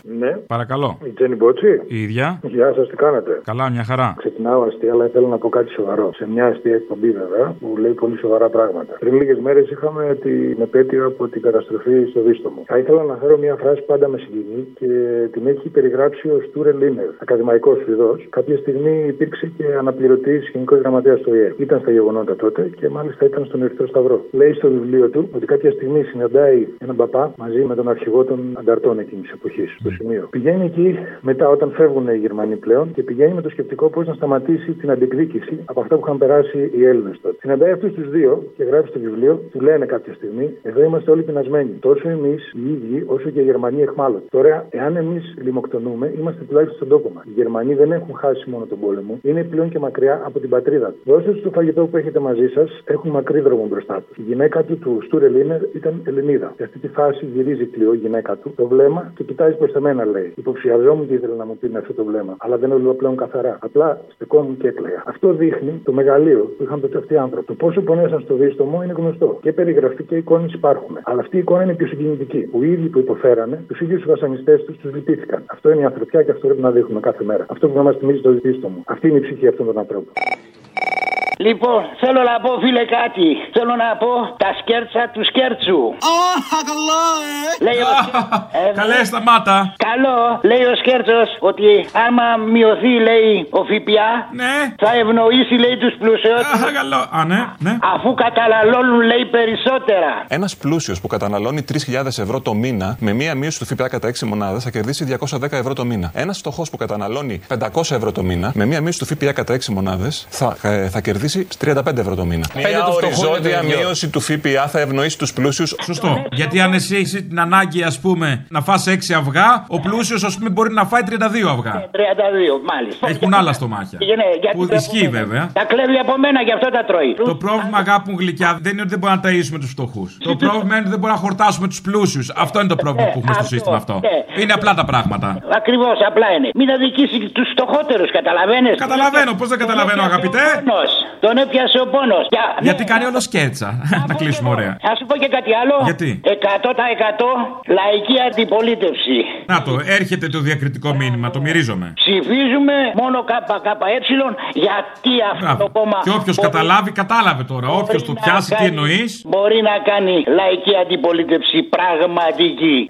Ναι. Παρακαλώ. Η Τζέννη Μπότσι. Η ίδια. Γεια σας, τι κάνετε; Καλά, μια χαρά. Ξεκινάω αστεία, αλλά θέλω να πω κάτι σοβαρό. Σε μια αστεία εκπομπή, βέβαια, που λέει πολύ σοβαρά πράγματα. Πριν λίγες μέρες είχαμε την επέτειο από την καταστροφή στο Δίστομο. Θα ήθελα να φέρω μια φράση πάντα με συγκινεί και την έχει περιγράψει ο Στούρε Λίνερ, ακαδημαϊκός Σουηδός. Κάποια στιγμή υπήρξε και αναπληρωτή γενικό γραμματέας του ΙΕ. Ήταν στα γεγονότα τότε και μάλιστα ήταν στον Ερυθρό Σταυρό. Λέει στο βιβλίο του ότι κάποια στιγμή συναντάει έναν παπά μαζί με τον αρχηγό των ανταρτών εκείνης της εποχής, στο σημείο. Πηγαίνει εκεί μετά όταν φεύγουν οι Γερμανοί πλέον και πηγαίνει με το σκεπτικό πώς να σταματήσει την αντεκδίκηση από αυτά που είχαν περάσει οι Έλληνες τότε. Συναντάει αυτούς τους δύο και γράφει στο βιβλίο, του λένε κάποια στιγμή, εδώ είμαστε όλοι πεινασμένοι. Τόσο εμείς οι ίδιοι όσο και οι Γερμανοί εχμάλωτοι. Τώρα, εάν εμείς λιμοκτονούμε, είμαστε τουλάχιστον στον τόπο μας. Οι Γερμανοί δεν έχουν χάσει μόνο τον πόλεμο, είναι πλέον και μακριά από την πατρίδα τους. Δώστε τους το φαγητό που έχετε μαζί σας, έχουν μακρύ δρόμο μπροστά τους. Η γυναίκα του, του Στούρε Λίνερ, ήταν Ελληνίδα. Σε αυτή τη φάση γυρίζει κλειό η γυναίκα του το βλέμμα και κοιτάζει προς τα μένα, λέει. Υποψιαζόμουν τι ήθελε να μου πει με αυτό το βλέμμα, αλλά δεν έλεγα πλέον καθαρά. Απλά στεκόμουν και έκλαιγα. Αυτό δείχνει το μεγαλείο που είχαν τότε αυτοί οι άνθρωποι. Το πόσο πονέσαν στο δίστομο είναι γνωστό. Και περιγραφή και εικόνες υπάρχουν. Αλλά αυτή η εικόνα είναι πιο συγκινητική. Που οι ίδιοι που υποφέρανε, τους ίδιους τους βασανιστές τους, τους λυπήθηκαν. Αυτό είναι η ανθρωπιά και αυτό πρέπει να δείχνουμε κάθε μέρα. Αυτό που να μας θυμίζει το δίστομο. Αυτή είναι η ψυχή αυτών των ανθρώπων. Λοιπόν, θέλω να πω φίλε κάτι. Θέλω να πω τα σκέρτσα του σκέρτσου. καλό, ε! Λέει ο (laughs) ε, Καλέ, σταμάτα. Καλό, λέει ο Σκέρτσος ότι άμα μειωθεί, λέει ο ΦΠΑ, ναι. θα ευνοήσει, λέει τους πλούσιους. καλό. Α, ναι, ναι. Αφού καταναλώνουν, λέει περισσότερα. Ένας πλούσιος που καταναλώνει 3.000 ευρώ το μήνα με μία μείωση του ΦΠΑ κατά 6 μονάδες θα κερδίσει 210 ευρώ το μήνα. Ένας φτωχός που καταναλώνει 500 ευρώ το μήνα με μία μείωση του ΦΠΑ κατά 6 μονάδες θα, ε, θα κερδίσει 35 ευρώ το μήνα. Μια οριζόντια μείωση του ΦΠΑ θα ευνοήσει του πλούσιου. Σωστό. Γιατί αν εσύ έχει την ανάγκη, α πούμε, να φας 6 αυγά, ο πλούσιο, α πούμε, μπορεί να φάει 32 αυγά. 32, μάλιστα. Έχουν άλλα στομάχια. Και ναι, γιατί Που τα ισχύει πούμε. βέβαια. Τα κλέβει από μένα και αυτό τα τρώει. Το πρόβλημα, αγάπη μου γλυκιά, δεν είναι ότι δεν μπορούμε να ταΐσουμε του φτωχού. Το πρόβλημα είναι ότι δεν μπορούμε να χορτάσουμε του πλούσιου. Αυτό είναι το πρόβλημα που έχουμε στο αυτό, σύστημα αυτό. ναι. Είναι απλά τα πράγματα. Ακριβώ, απλά είναι. Μην αδικήσει του φτωχότερου, καταλαβαίνει. Καταλαβαίνω, πώ δεν καταλαβαίνω, αγαπητέ. Τον έπιασε ο πόνος. Γιατί κάνει όλο σκέτσα. Να κλείσουμε ωραία. Α σου πω και κάτι άλλο. Γιατί; 100% λαϊκή αντιπολίτευση. Να το, έρχεται το διακριτικό μήνυμα, το μυρίζομαι. Ψηφίζουμε μόνο ΚΚΕ γιατί αυτό Μπράβο. το κόμμα. Και όποιος μπορεί- καταλάβει, κατάλαβε τώρα. Όποιος το να πιάσει, τι κάνει- εννοείς. Μπορεί να κάνει λαϊκή αντιπολίτευση πραγματική.